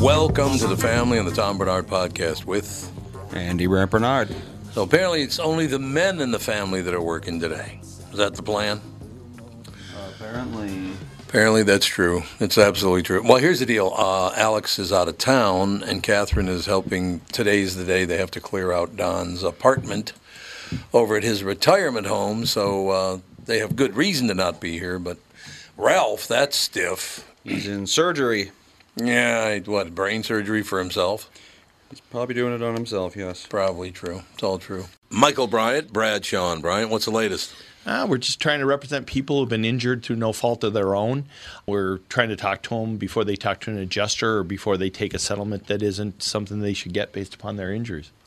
Welcome to the family on the Tom Barnard podcast with Andy Rampernard. So apparently it's only the men in the family that are working today. Is that the plan? apparently. Apparently that's true. It's absolutely true. Well, here's the deal. Uh, Alex is out of town, and Catherine is helping. Today's the day they have to clear out Don's apartment over at his retirement home, so uh, they have good reason to not be here. But Ralph, that's stiff. He's in surgery. Yeah, he, what brain surgery for himself? He's probably doing it on himself, yes. Probably true. It's all true. Michael Bryant, Bradshaw and Bryant. What's the latest? Uh, we're just trying to represent people who've been injured through no fault of their own. We're trying to talk to them before they talk to an adjuster or before they take a settlement that isn't something they should get based upon their injuries.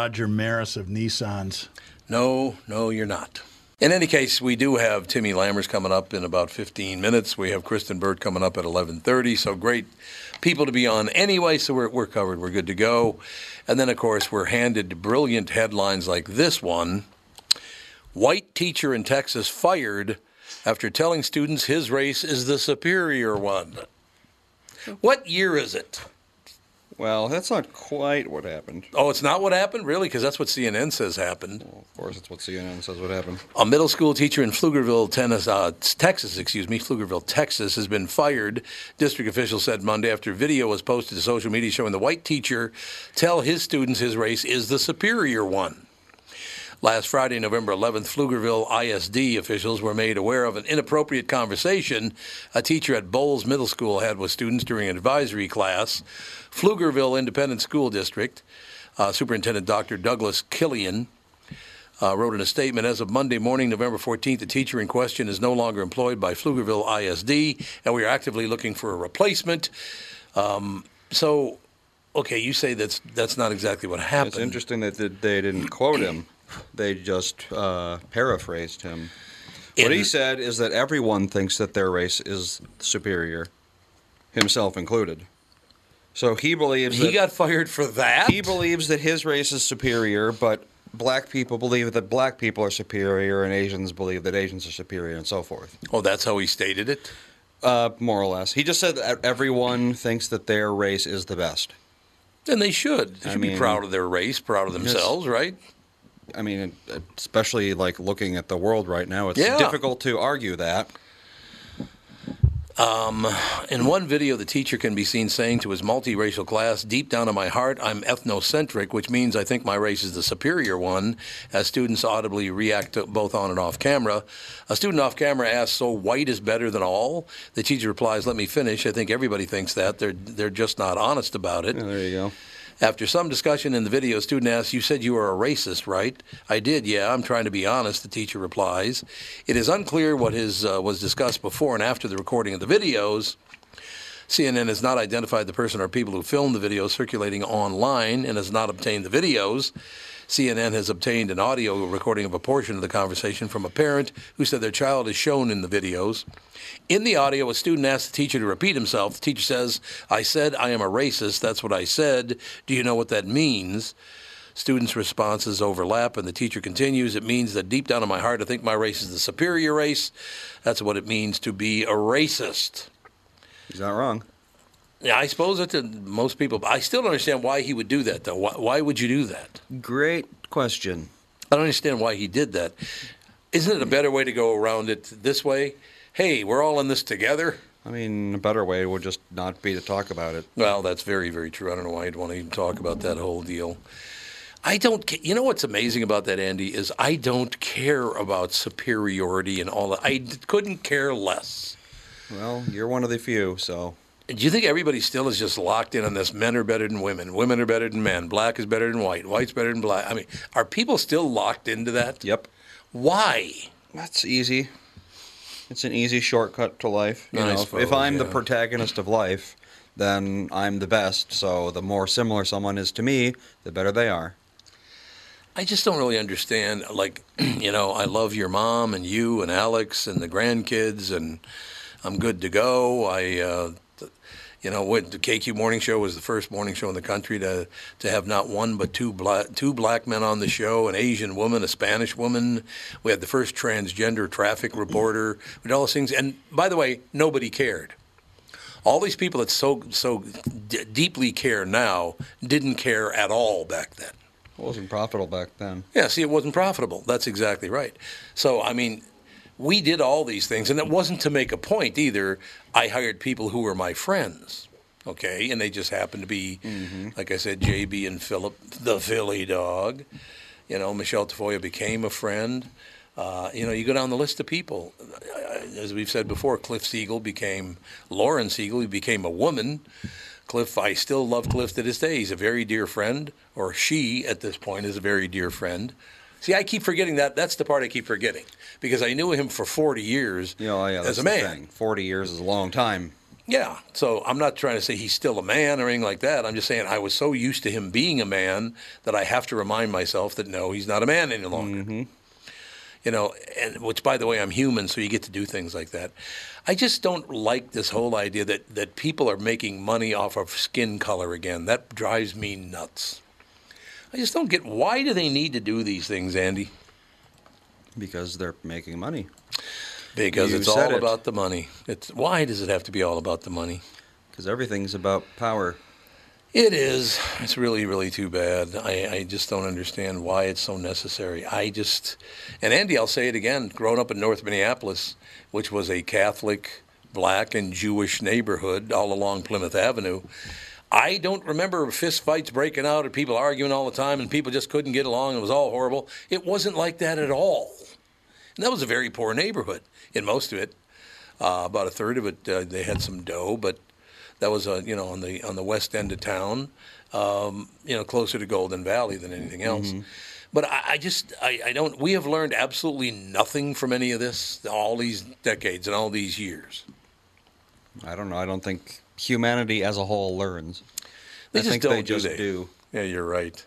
Roger Maris of Nissans. No, no, you're not. In any case, we do have Timmy Lammers coming up in about 15 minutes. We have Kristyn Burtt coming up at 11:30. So great people to be on anyway. So we're we're covered. We're good to go. And then of course we're handed brilliant headlines like this one: White teacher in Texas fired after telling students his race is the superior one. What year is it? Well, that's not quite what happened. Oh, it's not what happened, really, because that's what CNN says happened. Of course, it's what CNN says what happened. A middle school teacher in Pflugerville, Tennis, uh, Texas, excuse me, Pflugerville, Texas, has been fired. District officials said Monday after video was posted to social media showing the white teacher tell his students his race is the superior one. Last Friday, November 11th, Pflugerville ISD officials were made aware of an inappropriate conversation a teacher at Bohls Middle School had with students during an advisory class. Pflugerville Independent School District uh, Superintendent Dr. Douglas Killian uh, wrote in a statement as of Monday morning, November 14th, the teacher in question is no longer employed by Pflugerville ISD, and we are actively looking for a replacement. Um, so, okay, you say that's that's not exactly what happened. It's interesting that they didn't quote him. They just uh, paraphrased him. What he said is that everyone thinks that their race is superior, himself included. So he believes He that got fired for that. he believes that his race is superior, but black people believe that black people are superior, and Asians believe that Asians are superior, and so forth. oh, that's how he stated it. Uh, more or less, he just said that everyone thinks that their race is the best. Then they should. They I should be proud of their race, proud of themselves, right? I mean, especially like looking at the world right now, it's Yeah. difficult to argue that. Um, in one video, the teacher can be seen saying to his multiracial class, Deep down in my heart, I'm ethnocentric, which means I think my race is the superior one, as students audibly react to both on and off camera. A student off camera asks, So white is better than all? The teacher replies, Let me finish. I think everybody thinks that. They're, they're just not honest about it. Yeah, there you go. After some discussion in the video, a student asks, You said you were a racist, right? I did, yeah. I'm trying to be honest, the teacher replies. It is unclear what his, uh, was discussed before and after the recording of the videos. CNN has not identified the person or people who filmed the video circulating online and has not obtained the videos. CNN has obtained an audio recording of a portion of the conversation from a parent who said their child is shown in the videos. In the audio, a student asks the teacher to repeat himself. The teacher says, I said I am a racist. That's what I said. Do you know what that means? Students' responses overlap, and the teacher continues, It means that deep down in my heart, I think my race is the superior race. That's what it means to be a racist. He's not wrong. Yeah, I suppose that to most people. But I still don't understand why he would do that, though. Why, why would you do that? Great question. I don't understand why he did that. Isn't it a better way to go around it this way? Hey, we're all in this together. I mean, a better way would just not be to talk about it. Well, that's very, very true. I don't know why you'd want to even talk about that whole deal. I don't. You know what's amazing about that, Andy, is I don't care about superiority and all that. I d- couldn't care less. Well, you're one of the few, so Do you think everybody still is just locked in on this? Men are better than women. Women are better than men. Black is better than white. White's better than black. I mean, are people still locked into that? yep. Why? That's easy. It's an easy shortcut to life. You I know, if- if I'm the protagonist of life, then I'm the best. So the more similar someone is to me, the better they are. I just don't really understand. Like, you know, I love your mom and you and Alex and the grandkids, and I'm good to go. I, uh, th- you know, what the KQ Morning Show was the first morning show in the country to to have not one but two black two black men on the show, an Asian woman, a Spanish woman. We had the first transgender traffic reporter. We had all those things, and by the way, nobody cared. All these people that so so d- deeply care now didn't care at all back then. It wasn't profitable back then. Yeah, see, it wasn't profitable. That's exactly right. So, I mean, we did all these things, and it wasn't to make a point either. I hired people who were my friends, okay, and they just happened to be, like I said, JB and Philip, the Philly dog. You know, Michelle Tafoya became a friend. Uh, you know, you go down the list of people. As we've said before, Cliff Siegel became Lauren Siegel. He became a woman. Cliff, I still love Cliff to this day. He's a very dear friend, or she at this point is a very dear friend. See, I keep forgetting that. That's the part I keep forgetting because I knew him for 40 years You know, yeah, oh, that's as a man. Forty years is a long time. Yeah. So I'm not trying to say he's still a man or anything like that. I'm just saying I was so used to him being a man that I have to remind myself that no, he's not a man any longer. Mm-hmm. You know, and which, by the way, I'm human, so you get to do things like that. I just don't like this whole idea that, that people are making money off of skin color again. That drives me nuts. I just don't get why do they need to do these things, Andy? Because they're making money. Because You it's all it. about the money. It's why does it have to be all about the money? Because everything's about power. It is. It's really, really too bad. I, I just don't understand why it's so necessary. I just, and Andy, I'll say it again. Growing up in North Minneapolis, which was a Catholic, black, and Jewish neighborhood all along Plymouth Avenue, I don't remember fist fights breaking out or people arguing all the time and people just couldn't get along. It was all horrible. It wasn't like that at all. And that was a very poor neighborhood in most of it. Uh, about a third of it, uh, they had some dough, but that was uh, you know on the on the west end of town, um, you know, closer to Golden Valley than anything else. But I, I just I, I don't. We have learned absolutely nothing from any of this all these decades and all these years. I don't know. I don't think humanity as a whole learns. They I just think don't, they do just they? do. Yeah, you're right.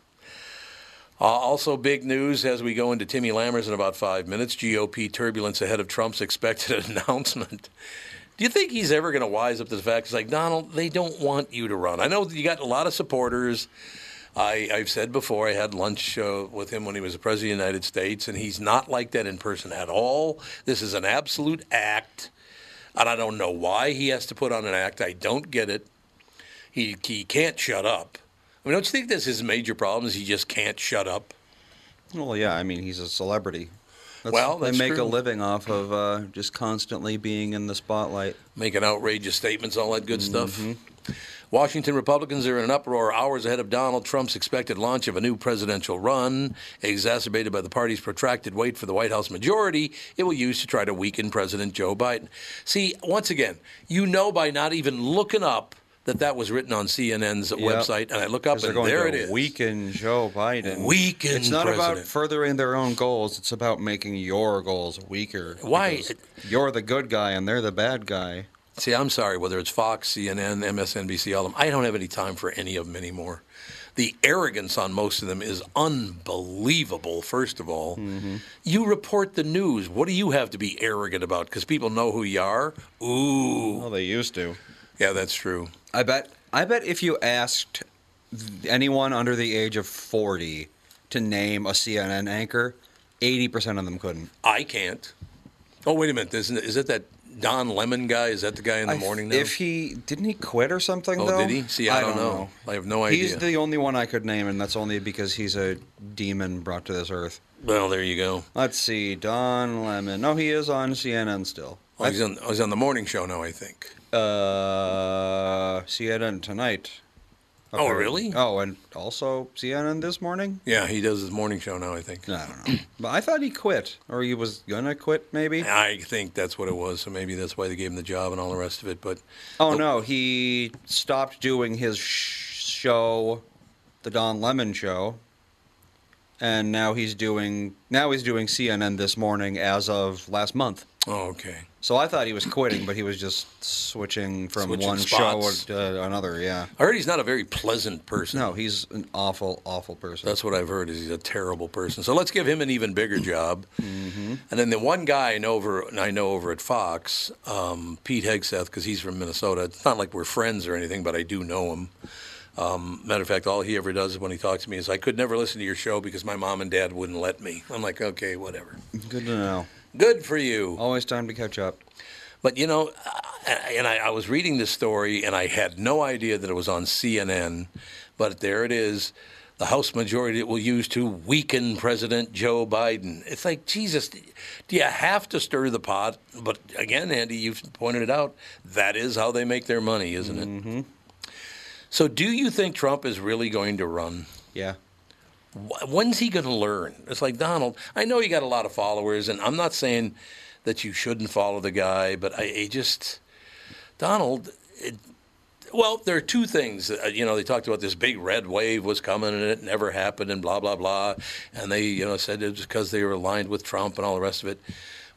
Uh, also, big news as we go into Timmy Lammers in about five minutes. GOP turbulence ahead of Trump's expected announcement. Do you think he's ever going to wise up to the fact? It's like Donald, they don't want you to run. I know you got a lot of supporters. I, I've said before, I had lunch uh, with him when he was the president of the United States, and he's not like that in person at all. This is an absolute act, and I don't know why he has to put on an act. I don't get it. He he can't shut up. I mean, don't you think that's his major problem? Is he just can't shut up? Well, yeah. I mean, he's a celebrity. That's, Well, that's they make true. a living off of uh, just constantly being in the spotlight. making outrageous statements, all that good stuff. Washington Republicans are in an uproar hours ahead of Donald Trump's expected launch of a new presidential run, exacerbated by the party's protracted wait for the White House majority it will use to try to weaken President Joe Biden. See, once again, you know by not even looking up that that was written on CNN's website, and I look up and there it is. Weaken Joe Biden. Weaken It's not about furthering their own goals. It's about making your goals weaker. Why- You're the good guy and they're the bad guy. See, I'm sorry, whether it's Fox, CNN, MSNBC, all of them, I don't have any time for any of them anymore. The arrogance on most of them is unbelievable, first of all. Mm-hmm. You report the news. What do you have to be arrogant about? Because people know who you are? Ooh. Well, they used to. Yeah, that's true. I bet. I bet if you asked anyone under the age of forty to name a CNN anchor, eighty percent of them couldn't. I can't. Oh, wait a minute. Isn't is it that Don Lemon guy? Is that the guy in the I- morning now? If he didn't he quit or something? Oh, though? did he? See, I don't know. I have no idea. He's the only one I could name, and that's only because he's a demon brought to this earth. well, there you go. Let's see, Don Lemon. No, he is on CNN still. Oh, he's, on, oh, he's on the morning show now, I think. Uh, CNN tonight. Oh, really? Oh, and also CNN this morning. Yeah, he does his morning show now, I think. I don't know, but I thought he quit, or he was gonna quit, maybe. I think that's what it was. So maybe that's why they gave him the job and all the rest of it. But Oh no, he stopped doing his sh- show, the Don Lemon show, and now he's doing now he's doing CNN this morning as of last month. oh, okay. So I thought he was quitting, but he was just switching from Switching one spots. show to another. Yeah. I heard he's not a very pleasant person. No, he's an awful, awful person. That's what I've heard. Is he's a terrible person. So let's give him an even bigger job. And then the one guy I know over I know over at Fox, um, Pete Hegseth, because he's from Minnesota. It's not like we're friends or anything, but I do know him. Um, matter of fact, all he ever does when he talks to me is, "I could never listen to your show because my mom and dad wouldn't let me." I'm like, "Okay, whatever. Good to know. Good for you." Always time to catch up. But you know, and I, I was reading this story, and I had no idea that it was on CNN. But there it is. The House majority it will use to weaken President Joe Biden. It's like Jesus. Do you have to stir the pot? But again, Andy, you've pointed it out. That is how they make their money, isn't it? Mm-hmm. So, do you think Trump is really going to run? Yeah. Wh- When's he going to learn? It's like Donald. I know you got a lot of followers, and I'm not saying that you shouldn't follow the guy, but I, I just Donald. It, well, there are two things. Uh, you know, they talked about this big red wave was coming, and it never happened, and blah blah blah. And they, you know, said it was because they were aligned with Trump and all the rest of it.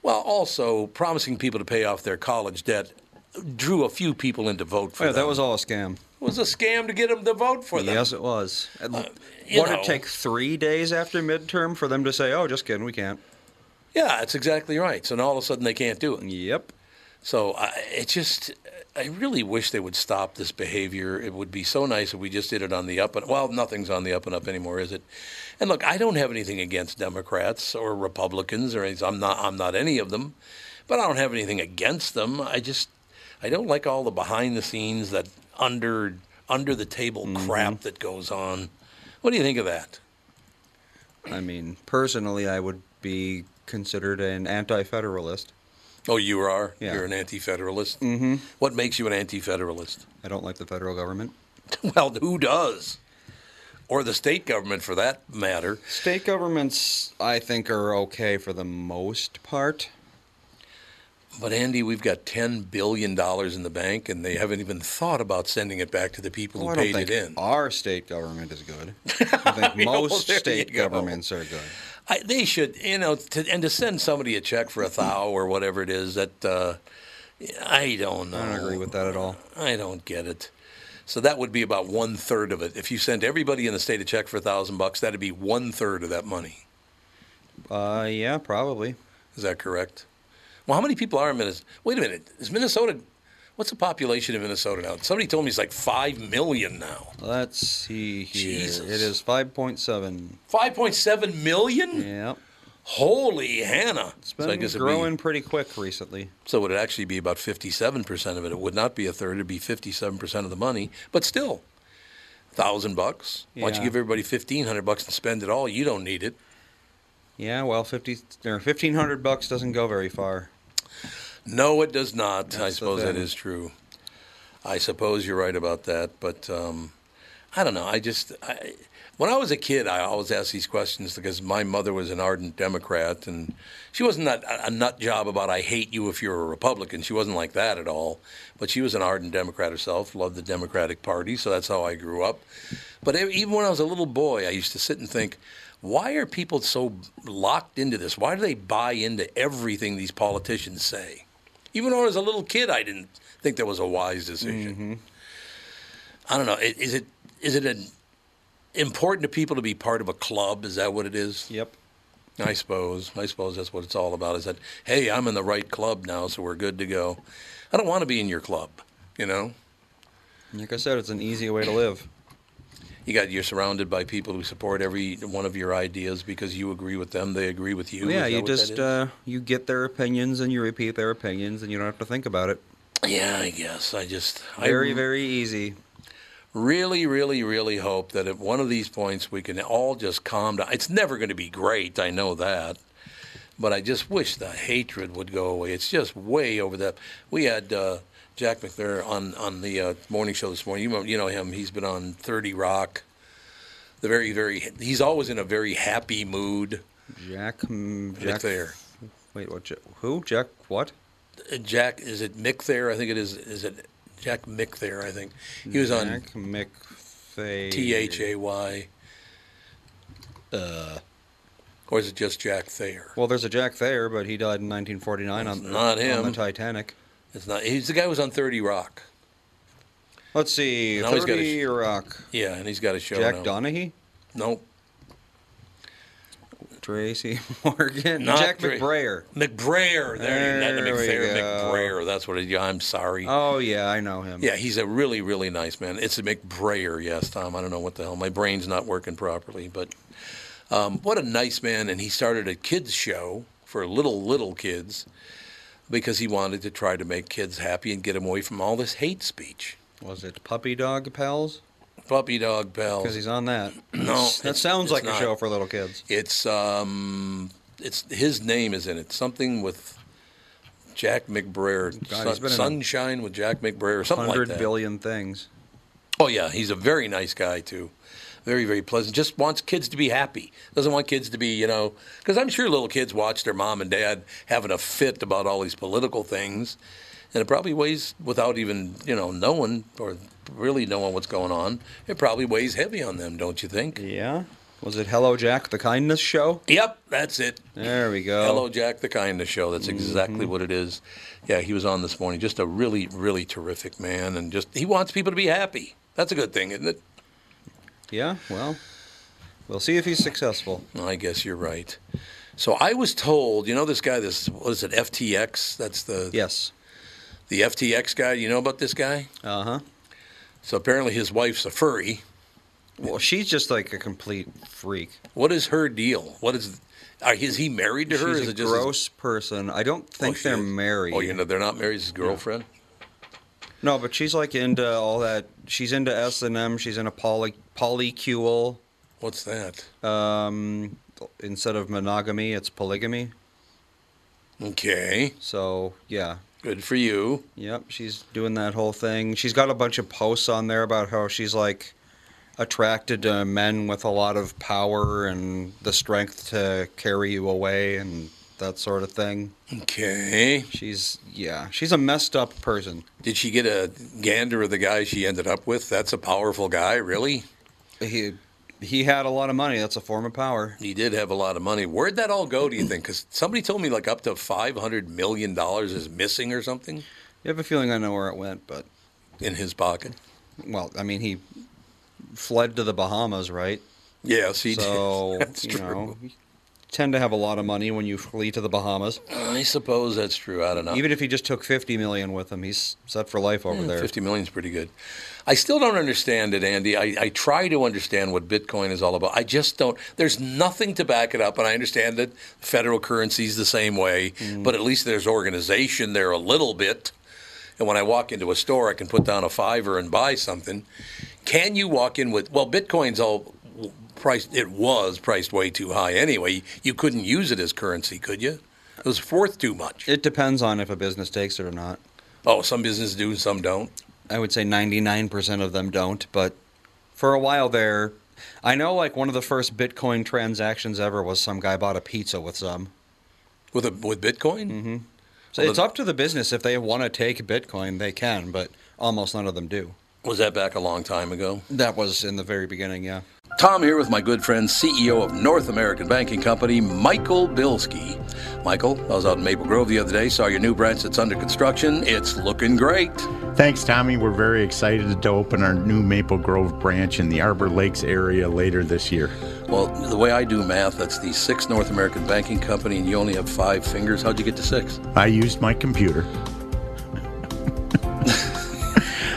Well, also promising people to pay off their college debt drew a few people in to vote for Yeah, them. that was all a scam. It was a scam to get them to vote for them. Yes, it was. Uh, you what know. it take three days after midterm for them to say, "Oh, just kidding, we can't." Yeah, that's exactly right. So now all of a sudden they can't do it. Yep. So I, it just, I really wish they would stop this behavior. It would be so nice if we just did it on the up and well, nothing's on the up and up anymore, is it? And look, I don't have anything against Democrats or Republicans or anything. I'm not. I'm not any of them, but I don't have anything against them. I just, I don't like all the behind the scenes that under under the table mm-hmm. crap that goes on. What do you think of that? I mean, personally, I would be considered an anti-federalist. Oh, you are. Yeah. You're an anti-federalist. Mm-hmm. What makes you an anti-federalist? I don't like the federal government. Well, who does? Or the state government, for that matter. State governments, I think, are okay for the most part. But Andy, we've got ten billion dollars in the bank, and they haven't even thought about sending it back to the people Well, who I don't paid think it in. our state government is good. I think Yeah, well, most state go. governments are good. I, they should, you know, to, and to send somebody a check for a thou or whatever it is that uh, I don't know. I don't agree with that at all. I don't get it. So that would be about one third of it. If you sent everybody in the state a check for a thousand bucks, that'd be one third of that money. Uh, yeah, probably. Is that correct? Well, how many people are in Minnesota? Wait a minute. Is Minnesota? What's the population of Minnesota now? Somebody told me it's like five million now. Let's see here. Jesus. It is 5.7. Five point seven million. Yeah. Holy Hannah! It's so I been guess growing Be, pretty quick recently. so would it actually be about fifty-seven percent of it. It would not be a third. It'd be fifty-seven percent of the money. But still, thousand bucks. Why don't you give everybody fifteen hundred bucks and spend it all? You don't need it. Yeah, well, 50 or 1500 bucks doesn't go very far. No, it does not. I That's the suppose that is true. I suppose you're right about that, but um, I don't know. I just, I, When I was a kid, I always asked these questions because my mother was an ardent Democrat, and she wasn't that a nut job about "I hate you if you're a Republican." She wasn't like that at all. But she was an ardent Democrat herself, loved the Democratic Party, so that's how I grew up. But even when I was a little boy, I used to sit and think, why are people so locked into this? Why do they buy into everything these politicians say? Even when I was a little kid, I didn't think that was a wise decision. Mm-hmm. I don't know. Is it is it an important to people to be part of a club? Is that what it is? Yep. I suppose. I suppose that's what it's all about. Is that hey, I'm in the right club now, so we're good to go. I don't want to be in your club. You know, Like I said, it's an easy way to live. You got you're surrounded by people who support every one of your ideas because you agree with them, they agree with you. yeah, you just uh, you get their opinions and you repeat their opinions, and you don't have to think about it. yeah, I guess I just Very, I very easy. really, really, really hope that at one of these points we can all just calm down. It's never going to be great, I know that, but I just wish the hatred would go away. It's just way over the. We had uh, Jack McNair on on the uh, morning show this morning. You know, you know him. He's been on Thirty Rock. The very, very. He's always in a very happy mood. Jack, Jack. McThayer. Wait, what? Who? Jack? What? Uh, Jack, is it Mick there? I think it is. Is it Jack Mick there? I think he was on Jack McFay. T H A Y. Uh, or is it just Jack Thayer? Well, there's a Jack Thayer, but he died in 1949 on, not on him. the Titanic. It's not. He's the guy who was on Thirty Rock. Let's see. Now he's got a 30 sh- Rock. Yeah, and he's got a show Jack now. Donaghy? Nope. Tracy Morgan. Not Jack McBrayer. McBrayer. There, There not we go. McBrayer. That's what it is. I'm sorry. Oh, yeah, I know him. Yeah, he's a really, really nice man. It's a McBrayer, yes, Tom. I don't know what the hell. My brain's not working properly, but um, what a nice man. And he started a kids show for little, little kids because he wanted to try to make kids happy and get them away from all this hate speech. Was it Puppy Dog Pals? Puppy dog pals. Because he's on that. No, that sounds like not. a show for little kids. It's um, it's his name is in it. Something with Jack McBrayer. God, a- Sunshine with Jack McBrayer, or something like that. billion things. Oh yeah, he's a very nice guy too. Very very pleasant. Just wants kids to be happy. Doesn't want kids to be you know because I'm sure little kids watch their mom and dad having a fit about all these political things, and it probably weighs without even you know knowing or really knowing what's going on. It probably weighs heavy on them, don't you think? Yeah. Was it Hello Jack, the kindness show? Yep, that's it. There we go. Hello, Jack, the kindness show. That's exactly Mm-hmm. what it is. Yeah, he was on this morning. Just a really, really terrific man, and just he wants people to be happy. That's a good thing, isn't it? Yeah, well, we'll see if he's successful. I guess you're right. So I was told, you know, this guy, this what is it, FTX? That's the Yes. the FTX guy. You know about this guy? Uh huh. So apparently his wife's a furry. Well, she's just like a complete freak. What is her deal? What is? Are, is he married to her? She's is a it just his- gross person. I don't Oh, think she they're is? married. Oh, you know they're not married. His girlfriend. No, but she's like into all that. She's into S and M. She's into poly polycule. What's that? Um, instead of monogamy, it's polygamy. Okay, So yeah, good for you. yep. She's doing that whole thing. She's got a bunch of posts on there about how she's like attracted to men with a lot of power and the strength to carry you away and that sort of thing. Okay. She's yeah, she's a messed up person. Did she get a gander of the guy she ended up with? That's a powerful guy, really. He he had a lot of money. That's a form of power. He did have a lot of money. Where'd that all go? Do you think? Because somebody told me like up to five hundred million dollars is missing or something You have a feeling I know where it went, but in his pocket. well, I mean, he fled to the Bahamas, right? Yes, he so did. That's you true. know, tend to have a lot of money when you flee to the Bahamas. I suppose that's true. I don't know. Even if he just took fifty million with him, he's set for life over Yeah, there. 50 million's pretty good. I still don't understand it, Andy. I, I try to understand what Bitcoin is all about. I just don't. There's nothing to back it up, and I understand that federal currency's the same way, Mm. but at least there's organization there a little bit. And when I walk into a store, I can put down a fiver and buy something. Can you walk in with? Well, Bitcoin's all priced. It was priced way too high anyway. You couldn't use it as currency, could you? It was worth too much. It depends on if a business takes it or not. Oh, some businesses do, some don't. I would say ninety nine percent of them don't, but for a while there, I know, like one of the first Bitcoin transactions ever was some guy bought a pizza with some. With a with Bitcoin? Mm-hmm. So Well, it's the- up to the business if they want to take Bitcoin, they can, but almost none of them do. Was that back a long time ago? That was in the very beginning, yeah. Tom here with my good friend, CEO of North American Banking Company, Michael Bilski. Michael, I was out in Maple Grove the other day, saw your new branch that's under construction. It's looking great. Thanks, Tommy. We're very excited to open our new Maple Grove branch in the Arbor Lakes area later this year. Well, the way I do math, that's the sixth North American Banking Company, and you only have five fingers. How'd you get to six? I used my computer.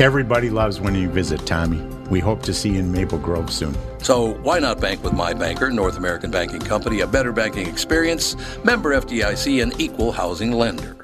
Everybody loves when you visit Tommy. We hope to see you in Maple Grove soon. So why not bank with my banker, North American Banking Company, a better banking experience, member FDIC, and equal housing lender.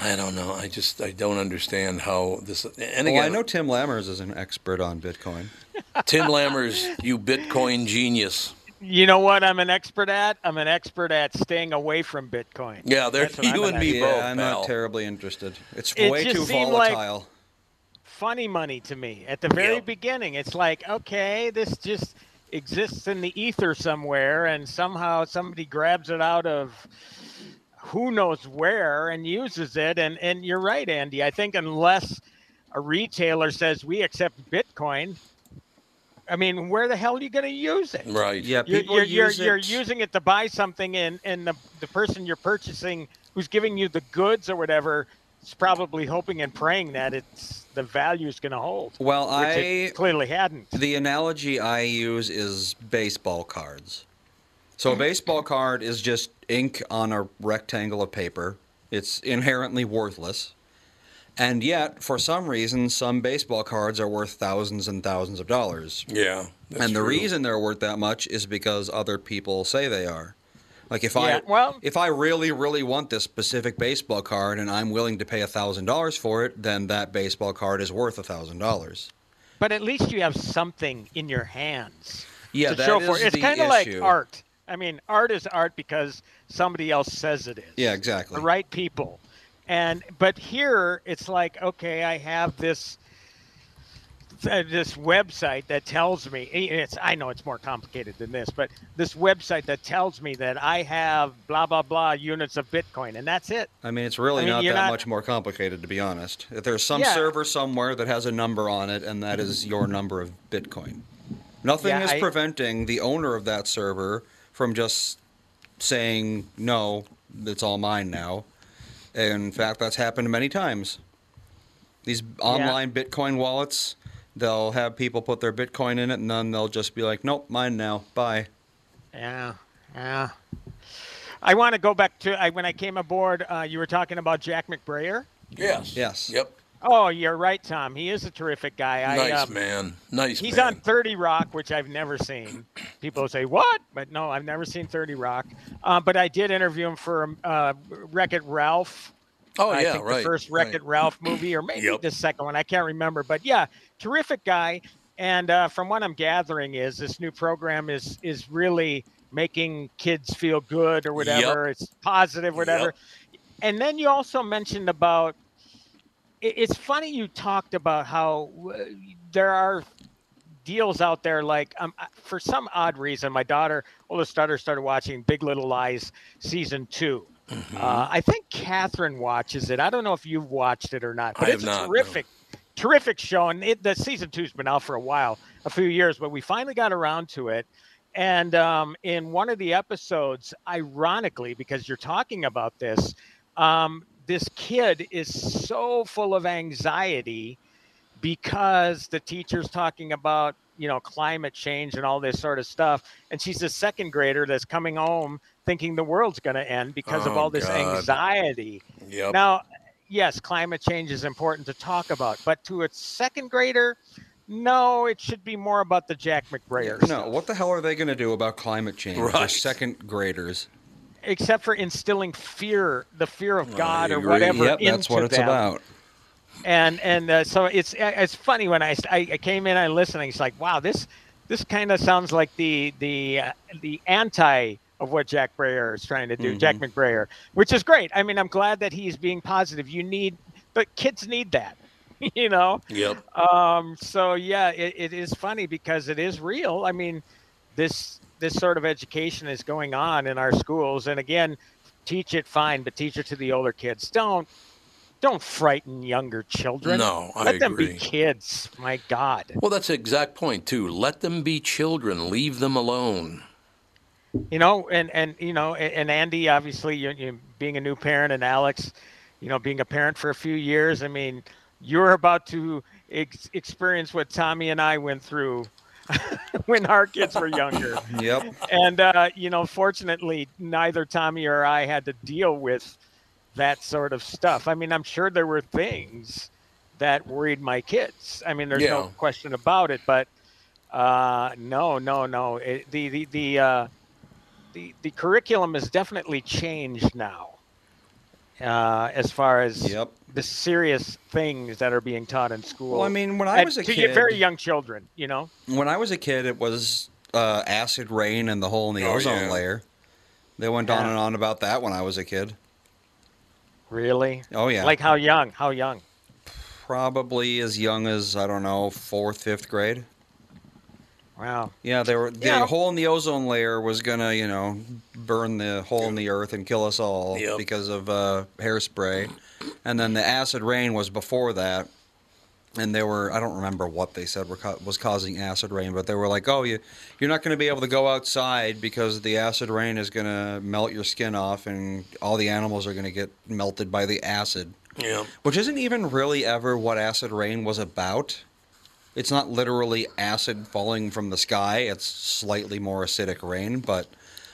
I don't know. I just I don't understand how this. And Well, again, I know Tim Lammers is an expert on Bitcoin. Tim Lammers, you Bitcoin genius. You know what I'm an expert at? I'm an expert at staying away from Bitcoin. Yeah, there That's what I'm you and me yeah, both, I'm pal. not terribly interested. It's It way just too seemed like- volatile. Funny money to me at the very Yep. beginning. It's like, okay, this just exists in the ether somewhere, and somehow somebody grabs it out of who knows where and uses it. And and you're right, Andy. I think unless a retailer says we accept Bitcoin, I mean, where the hell are you going to use it? right. Yeah, you're, people you're, you're, use you're using it to buy something and, and the, the person you're purchasing who's giving you the goods or whatever is probably hoping and praying that it's the value is going to hold Well, which I it clearly hadn't the analogy I use is baseball cards. So a baseball card is just ink on a rectangle of paper. It's inherently worthless. And yet, for some reason, some baseball cards are worth thousands and thousands of dollars. Yeah. that's and the true. reason they're worth that much is because other people say they are. Like if Yeah, I well- if I really really want this specific baseball card and I'm willing to pay a thousand dollars for it, then that baseball card is worth a thousand dollars. but at least you have something in your hands Yeah, to that show is for it. It's the kind of like art. I mean, art is art because somebody else says it is. Yeah, exactly. The right people. And but here it's like, okay, I have this uh, this website that tells me it's I know it's more complicated than this, but this website that tells me that I have blah blah blah units of Bitcoin and that's it. I mean, it's really I mean, not that not- much more complicated, to be honest. If there's some Yeah. server somewhere that has a number on it, and that is your number of Bitcoin. Nothing Yeah, is I- preventing the owner of that server from just saying, no, it's all mine now. In fact, that's happened many times. These online Bitcoin wallets, they'll have people put their Bitcoin in it, and then they'll just be like, nope, mine now. Bye. Yeah, yeah. I want to go back to I, when I came aboard. Uh, you were talking about Jack McBrayer. Yes. Yes. Yep. Oh, you're right, Tom. He is a terrific guy. I, Nice um, man. Nice. He's man. on 30 Rock, which I've never seen. People say, What? But no, I've never seen 30 Rock. Uh, but I did interview him for uh, Wreck It Ralph. Oh I yeah, think right. the first Wreck right. It Ralph movie, or maybe Yep. the second one. I can't remember. But yeah, terrific guy. And uh, from what I'm gathering, is this new program is is really making kids feel good or whatever. It's positive, whatever. And then you also mentioned about. It- It's funny you talked about how uh, there are deals out there like um, for some odd reason my daughter oldest daughter started watching big little lies season 2 Mm-hmm. uh, i think catherine watches it i don't know if you've watched it or not but I it's not, no. terrific terrific show and it, the season two's been out for a while a few years but we finally got around to it and um, in one of the episodes ironically because you're talking about this um, this kid is so full of anxiety because the teacher's talking about you know climate change and all this sort of stuff and she's a second grader that's coming home thinking the world's going to end because of Oh, all this God. anxiety Yep. now yes climate change is important to talk about but to a second grader no it should be more about the jack mcbrayer No, what the hell are they going to do about climate change? They're Right. second graders. Except for instilling fear the fear of god or whatever Yep, that's into what it's them. about. and and uh, so it's it's funny when I, I came in I listened it's like wow this this kind of sounds like the the uh, the anti of what Jack Brayer is trying to do Jack McBrayer which is great I mean I'm glad that he's being positive you need but kids need that you know Yep. um so yeah it, it is funny because it is real I mean this this sort of education is going on in our schools and again teach it fine but teach it to the older kids don't don't frighten younger children No, I let them agree. be kids my god Well, that's the exact point too. Let them be children. Leave them alone. you know and and you know and, and andy obviously you, you being a new parent and alex you know being a parent for a few years i mean you're about to ex- experience what tommy and i went through when our kids were younger. Yep. and uh, you know fortunately neither tommy or i had to deal with that sort of stuff. I mean i'm sure there were things that worried my kids. I mean there's Yeah. no question about it but uh, no no no. It, the the the, uh, the the curriculum has definitely changed now uh, as far as Yep. the serious things that are being taught in school Well, I mean, when I And was a to kid, very young children you know when I was a kid, it was uh, acid rain and the hole in the Oh, ozone yeah. layer. They went on and on about that when I was a kid. really Oh yeah, like how young how young probably as young as I don't know, fourth, fifth grade. Wow Yeah, they were the Yeah. hole in the ozone layer was gonna, you know, burn the hole in the earth and kill us all Yep. because of uh, hairspray, and then the acid rain was before that, and they were I don't remember what they said were ca- was causing acid rain, but they were like, oh, you you're not going to be able to go outside because the acid rain is going to melt your skin off, and all the animals are going to get melted by the acid Yeah. which isn't even really ever what acid rain was about. It's not literally acid falling from the sky, it's slightly more acidic rain, but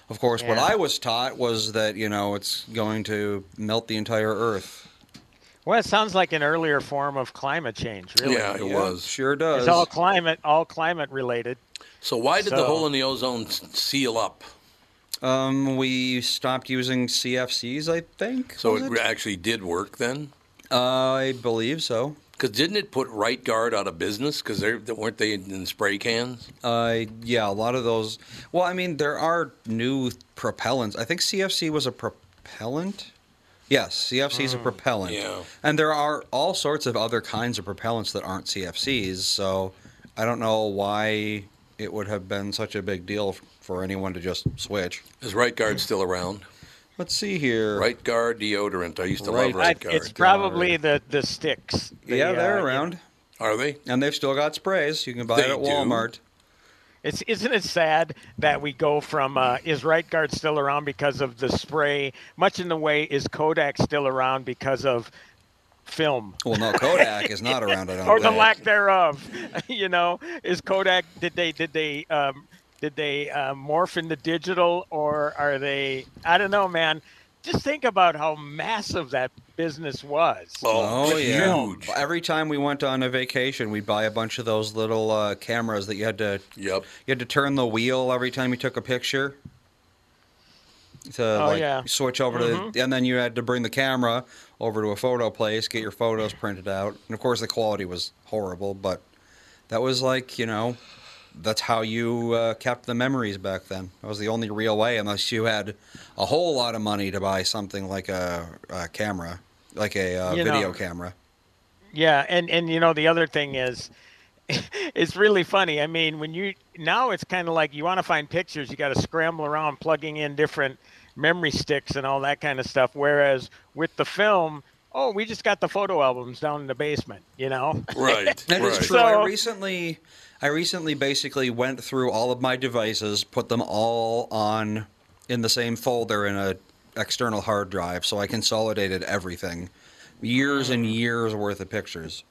of course what I was taught was that, you know, it's going to melt the entire earth. Well, it sounds like an earlier form of climate change, really. Yeah, it Yeah, was. Sure does. It's all climate, all climate related. So why did the hole in the ozone seal up? um we stopped using CFCs, I think. So it, it? actually did work then? I believe so. Because didn't it put Right Guard out of business? Because they weren't they in spray cans? Uh, yeah, a lot of those. Well, I mean, there are new propellants. I think CFC was a propellant. Yes, CFC is a propellant. yeah. And there are all sorts of other kinds of propellants that aren't CFCs. So I don't know why it would have been such a big deal for anyone to just switch. Is Right Guard still around? Let's see here. Right Guard deodorant. I used to Right love Right I, Guard. it's probably the the sticks. The, Yeah, they're uh, around. Are they? And they've still got sprays. You can buy They it at do? Walmart. It's isn't it sad that we go from uh, is Right Guard still around because of the spray, much in the way is Kodak still around because of film Well, no, Kodak is not around. I don't or the lack thereof. you know, is Kodak did they did they um, did they uh, morph into digital or are they? I don't know, man. Just think about how massive that business was. Oh, Oh yeah! huge. Every time we went on a vacation, we'd buy a bunch of those little uh, cameras that you had to Yep. you had to turn the wheel every time you took a picture. To Oh, like yeah. switch over to, the, and then you had to bring the camera over to a photo place, get your photos printed out, and of course the quality was horrible, but that was like you know, that's how you uh, kept the memories back then. That was the only real way, unless you had a whole lot of money to buy something like a, a camera, like a uh, You know. video camera. Yeah, and and you know the other thing is, it's really funny. I mean, when you now it's kind of like you want to find pictures, you got to scramble around plugging in different memory sticks and all that kind of stuff. Whereas with the film, oh, we just got the photo albums down in the basement, you know. Right. That is right. true. I recently, I recently basically went through all of my devices, put them all on in the same folder in a external hard drive, so I consolidated everything, years and mm. years worth of pictures.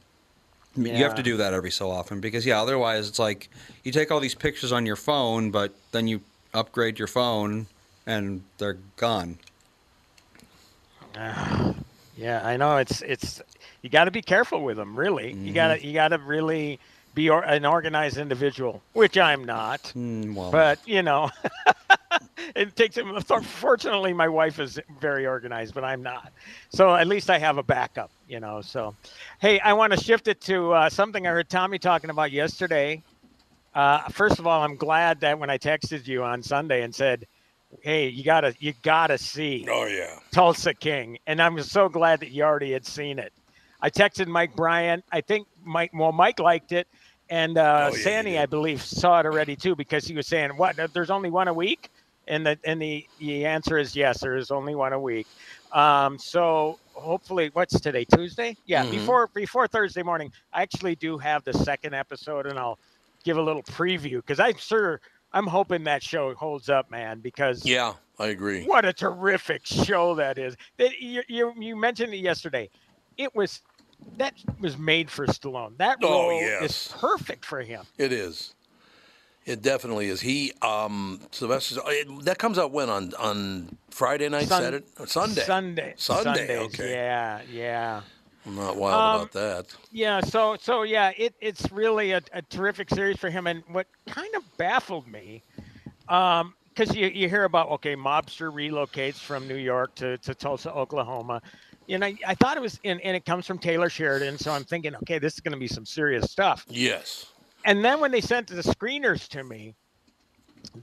I mean, You have to do that every so often because yeah, otherwise it's like you take all these pictures on your phone, but then you upgrade your phone and they're gone. Yeah, I know it's it's you got to be careful with them. Really, you got to you got to really be or, an organized individual, which I'm not. Mm, well, But you know, it takes. Fortunately, my wife is very organized, but I'm not. So at least I have a backup. You know. So, hey, I want to shift it to uh, something I heard Tommy talking about yesterday. Uh, first of all, I'm glad that when I texted you on Sunday and said, "Hey, you gotta you gotta see." Oh yeah. Tulsa King, and I'm so glad that you already had seen it. I texted Mike Bryant. I think Mike, well, Mike liked it, and uh, Oh, yeah, Sandy. I believe, saw it already too because he was saying, "What? There's only one a week," and the and the the answer is yes, there is only one a week. Um, so hopefully, what's today? Tuesday? Yeah, Mhm. before before Thursday morning, I actually do have the second episode, and I'll give a little preview because I'm sure I'm hoping that show holds up, man. Because Yeah, I agree. what a terrific show that is. That you, you you mentioned it yesterday. It was that was made for Stallone. That Oh, role yes. is perfect for him. It is. It definitely is. He um Sylvester it- that comes out when on on Friday night, Sun- Saturday, Sunday. Sunday. Sunday, Sundays, okay. Yeah, yeah. I'm not wild Um, about that. Yeah, so so yeah, it, it's really a, a terrific series for him. And what kind of baffled me, because you, you hear about okay, mobster relocates from New York to, to Tulsa, Oklahoma. You know, I thought it was, and, and it comes from Taylor Sheridan. So I'm thinking, okay, this is going to be some serious stuff. Yes. And then when they sent the screeners to me,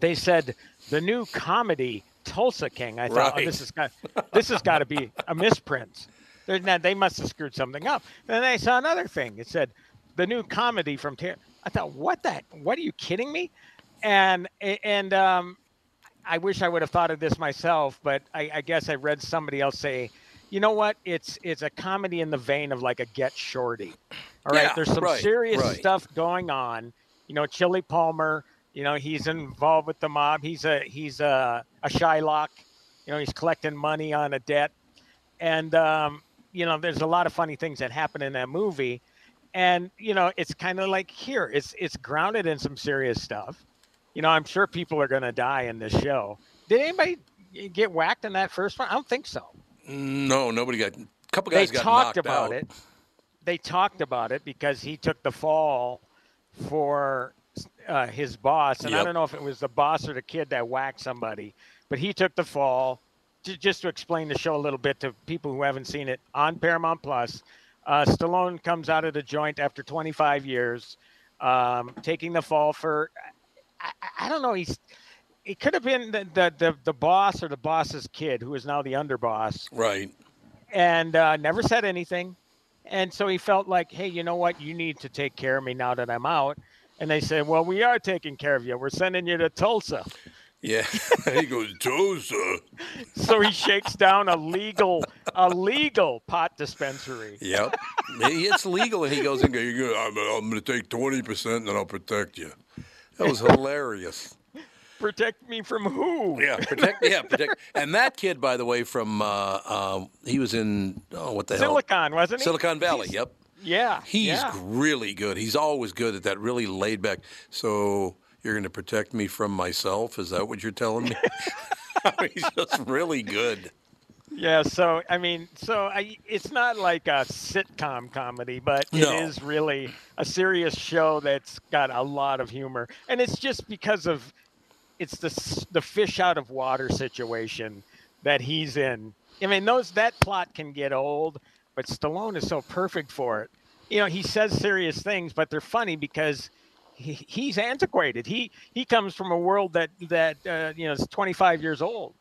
they said the new comedy Tulsa King. I thought, oh, this has got this has got to be a misprint. Not, they must have screwed something up. Then I saw another thing. It said the new comedy from Taylor. I thought, what that? What are you kidding me? And and um, I wish I would have thought of this myself, but I, I guess I read somebody else say, you know what? It's it's a comedy in the vein of like a Get Shorty. All right, Yeah, there's some right, serious right. stuff going on. You know, Chili Palmer. You know, he's involved with the mob. He's a he's a a Shylock. You know, he's collecting money on a debt, and um, you know, there's a lot of funny things that happen in that movie. And you know, it's kind of like here, it's it's grounded in some serious stuff. You know, I'm sure people are going to die in this show. Did anybody get whacked in that first one? I don't think so. No, nobody got. A couple They guys got talked knocked about out. it. They talked about it because he took the fall for uh, his boss, and I don't know if it was the boss or the kid that whacked somebody, but he took the fall. J- Just to explain the show a little bit to people who haven't seen it on Paramount Plus, uh, Stallone comes out of the joint after 25 years, um, taking the fall for I, I- I don't know. He's it could have been the, the the the boss or the boss's kid who is now the underboss Right. and uh, never said anything. And so he felt like, hey, you know what? You need to take care of me now that I'm out. And they said, well, we are taking care of you. We're sending you to Tulsa. Yeah. he goes, Tulsa. So he shakes down a legal, a legal pot dispensary. Yep. it's legal, and he goes and goes, "You're gonna- I'm, I'm going to take 20% and then I'll protect you. That was hilarious. Protect me from who? Yeah, protect. Yeah, protect. And that kid, by the way, from uh, uh, he was in oh, what the hell? Silicon, wasn't he? Silicon Valley. He's- Yep. Yeah. He's yeah. really good. He's always good at that, really laid back. So you're going to protect me from myself? Is that what you're telling me? He's just really good. Yeah, so I mean, so I, it's not like a sitcom comedy, but it No. is really a serious show that's got a lot of humor, and it's just because of it's the the fish out of water situation that he's in. I mean, those that plot can get old, but Stallone is so perfect for it. You know, he says serious things, but they're funny because he, he's antiquated. He he comes from a world that that uh, you know is 25 years old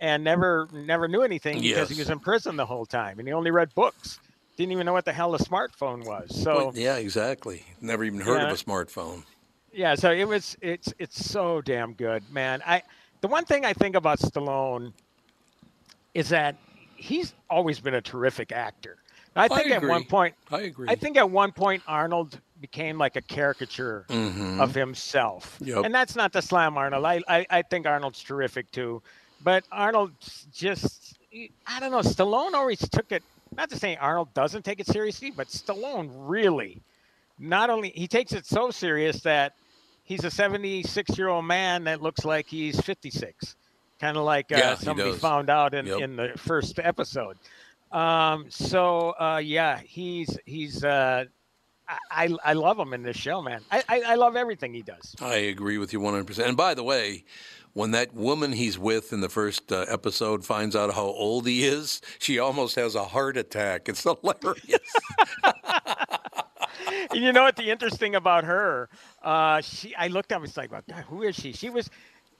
and never never knew anything because he was in prison the whole time and he only read books. Didn't even know what the hell a smartphone was. So Well, yeah, exactly. Never even heard Yeah. of a smartphone. yeah, so it was it's it's so damn good, man. I the one thing I think about Stallone is that he's always been a terrific actor. I think at one point I agree. I think at one point Arnold became like a caricature of himself. Mm-hmm. Yep. And that's not to slam Arnold. I, I, I think Arnold's terrific too. but Arnold just I don't know. Stallone always took it. Not to say Arnold doesn't take it seriously, but Stallone really, not only he takes it so serious that he's a 76 year old man that looks like he's 56, kind of like uh, Yeah, somebody found out in Yep. in the first episode. Um, so uh, yeah, he's he's. Uh, I, I love him in this show, man. I, I, I love everything he does. I agree with you 100%. And by the way, when that woman he's with in the first uh, episode finds out how old he is, she almost has a heart attack. It's hilarious. And you know what the interesting about her? Uh, she I looked up. was like, God, who is she? She was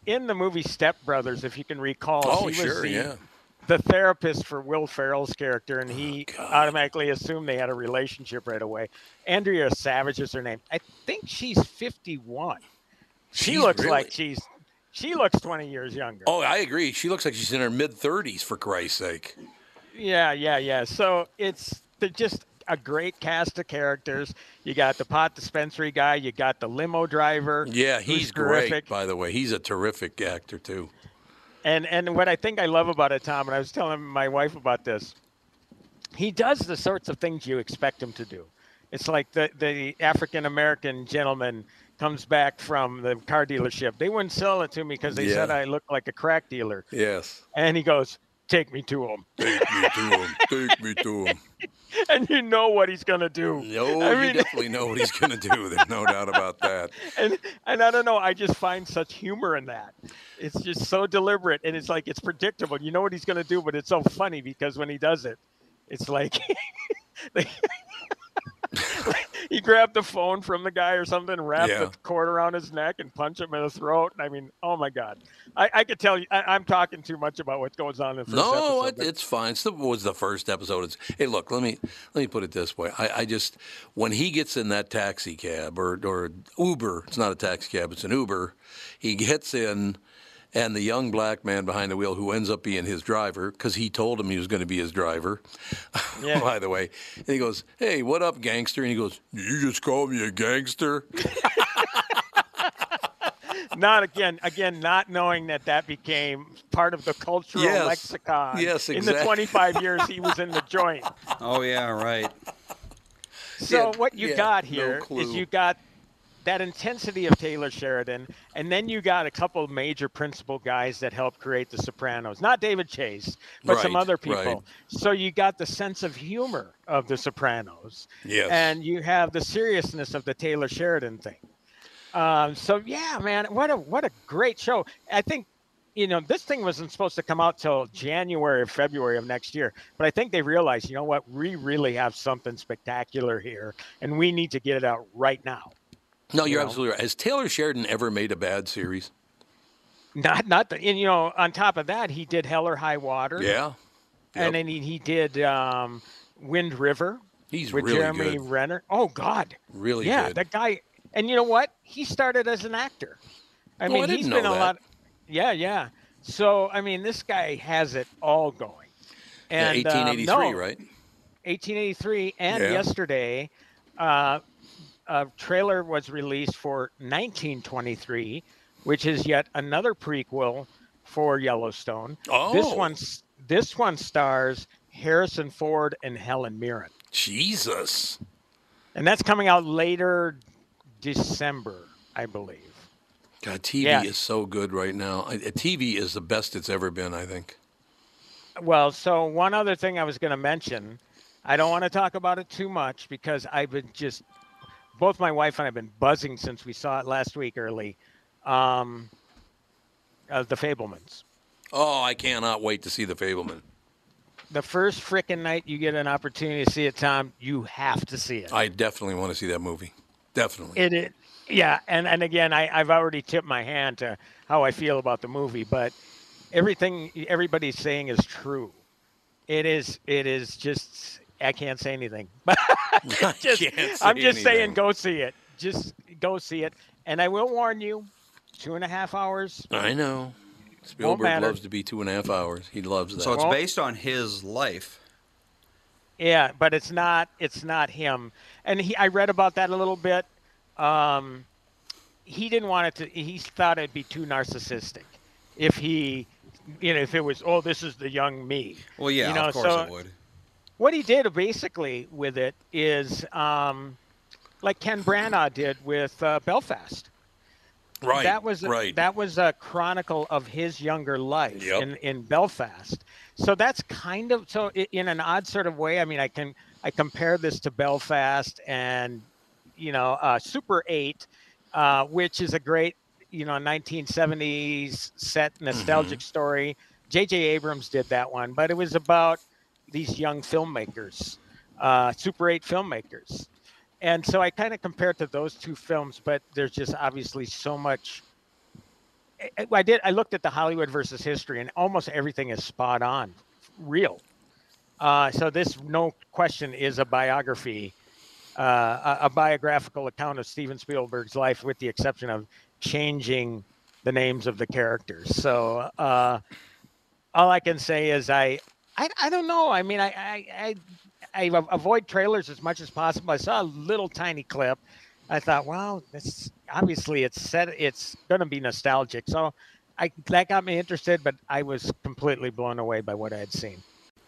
in the movie Step Brothers, if you can recall. oh, she was sure, the, yeah. The therapist for Will Ferrell's character, and oh, he Oh, automatically assumed they had a relationship right away. Andrea Savage is her name. I think she's 51. She She's looks really- like she's she looks 20 years younger. Oh, I agree. She looks like she's in her mid 30s, for Christ's sake. Yeah, yeah, yeah. So it's they're just a great cast of characters. You got the pot dispensary guy. You got the limo driver. Yeah, he's great, terrific. by the way. He's a terrific actor, too. And and what I think I love about it, Tom, and I was telling my wife about this. He does the sorts of things you expect him to do. It's like the the African American gentleman comes back from the car dealership. They wouldn't sell it to me because they said I looked like a crack dealer. Yes. And he goes, "Take me to him," Take me to him. Take me to him. and you know what he's gonna do. No, I you mean- definitely know what he's going to do. There's no doubt about that. and and I don't know. I just find such humor in that. It's just so deliberate, and it's like it's predictable. You know what he's going to do, but it's so funny because when he does it, it's like. he grabbed the phone from the guy or something, wrapped Yeah. the cord around his neck, and punched him in the throat. I mean, oh my god! I, I could tell you, I, I'm talking too much about what goes on in the first No, episode, it, it's fine. It's the, was the first episode. It's, hey, look, let me let me put it this way. I, I just when he gets in that taxi cab or or Uber, it's not a taxi cab, it's an Uber. He gets in, and the young black man behind the wheel, who ends up being his driver, because he told him he was going to be his driver. Yeah. by the way, and he goes, "Hey, what up, gangster?" And he goes, "You just called me a gangster." not again, again, not knowing that that became part of the cultural Yes. lexicon. Yes, In the 25 years he was in the joint. Oh yeah, right. So Yeah, what you yeah, got no here is you got that intensity of Taylor Sheridan, and then you got a couple of major principal guys that helped create The Sopranos. Not David Chase, but some other people. right. So you got the sense of humor of The Sopranos, Yes. and you have the seriousness of the Taylor Sheridan thing. Um, so yeah, man, what a what a great show! I think you know this thing wasn't supposed to come out till January or February of next year, but I think they realized, you know what, we really have something spectacular here, and we need to get it out right now. No, you're know? absolutely right. Has Taylor Sheridan ever made a bad series? Not not the, and you know on top of that, he did Hell or High Water, Yeah. and then he, he did um, Wind River He's with really Jeremy good. Renner. Oh God, Really yeah, good. that guy. And you know what? He started as an actor. I Oh, mean, I didn't he's know been a that. lot. Yeah, yeah. So I mean, this guy has it all going. Yeah, And um, 1883, no, right? 1883, and Yeah. yesterday, uh, a trailer was released for 1923, which is yet another prequel for Yellowstone. Oh. This one's this one stars Harrison Ford and Helen Mirren, Jesus. and that's coming out later December, I believe. God, TV Yeah. is so good right now. Uh, TV is the best it's ever been, I think. Well, so one other thing I was going to mention, I don't want to talk about it too much because I've been just, both my wife and I have been buzzing since we saw it last week early. Um, uh, the Fabelmans. Oh, I cannot wait to see The Fabelman. The first frickin' night you get an opportunity to see it, Tom, you have to see it. I definitely want to see that movie. Definitely. It, it yeah, and and again, I I've already tipped my hand to how I feel about the movie, but everything everybody's saying is true. It is it is just I can't say anything, I just, can't say I'm just saying go see it. Just go see it, and I will warn you, two and a half hours. I know. Spielberg loves to be two and a half hours. He loves that. So it's Well- based on his life. Yeah, but it's not it's not him. And he I read about that a little bit. Um, he didn't want it to. He thought it'd be too narcissistic if he you know, if it was, oh, this is the young me. Well, yeah, you know, of course so it would. What he did basically with it is um, like Ken Branagh did with uh, Belfast. Right. That was right. that was a chronicle of his younger life Yep. in, in Belfast. So that's kind of so in an odd sort of way. I mean, I can I compare this to Belfast and you know uh, Super Eight, uh, which is a great you know 1970s set nostalgic story. J.J. Abrams did that one, but it was about these young filmmakers, uh, Super 8 filmmakers. And so I kind of compare it to those two films, but there's just obviously so much. I- I did. I looked at the Hollywood versus history, and almost everything is spot on, real. Uh, so this, no question, is a biography, uh, a, a biographical account of Steven Spielberg's life, with the exception of changing the names of the characters. So uh, all I can say is I, I, I don't know. I mean, I, I, I, I avoid trailers as much as possible. I saw a little tiny clip. I thought, well, this obviously it's set. It's going to be nostalgic. So I that got me interested, but I was completely blown away by what I had seen.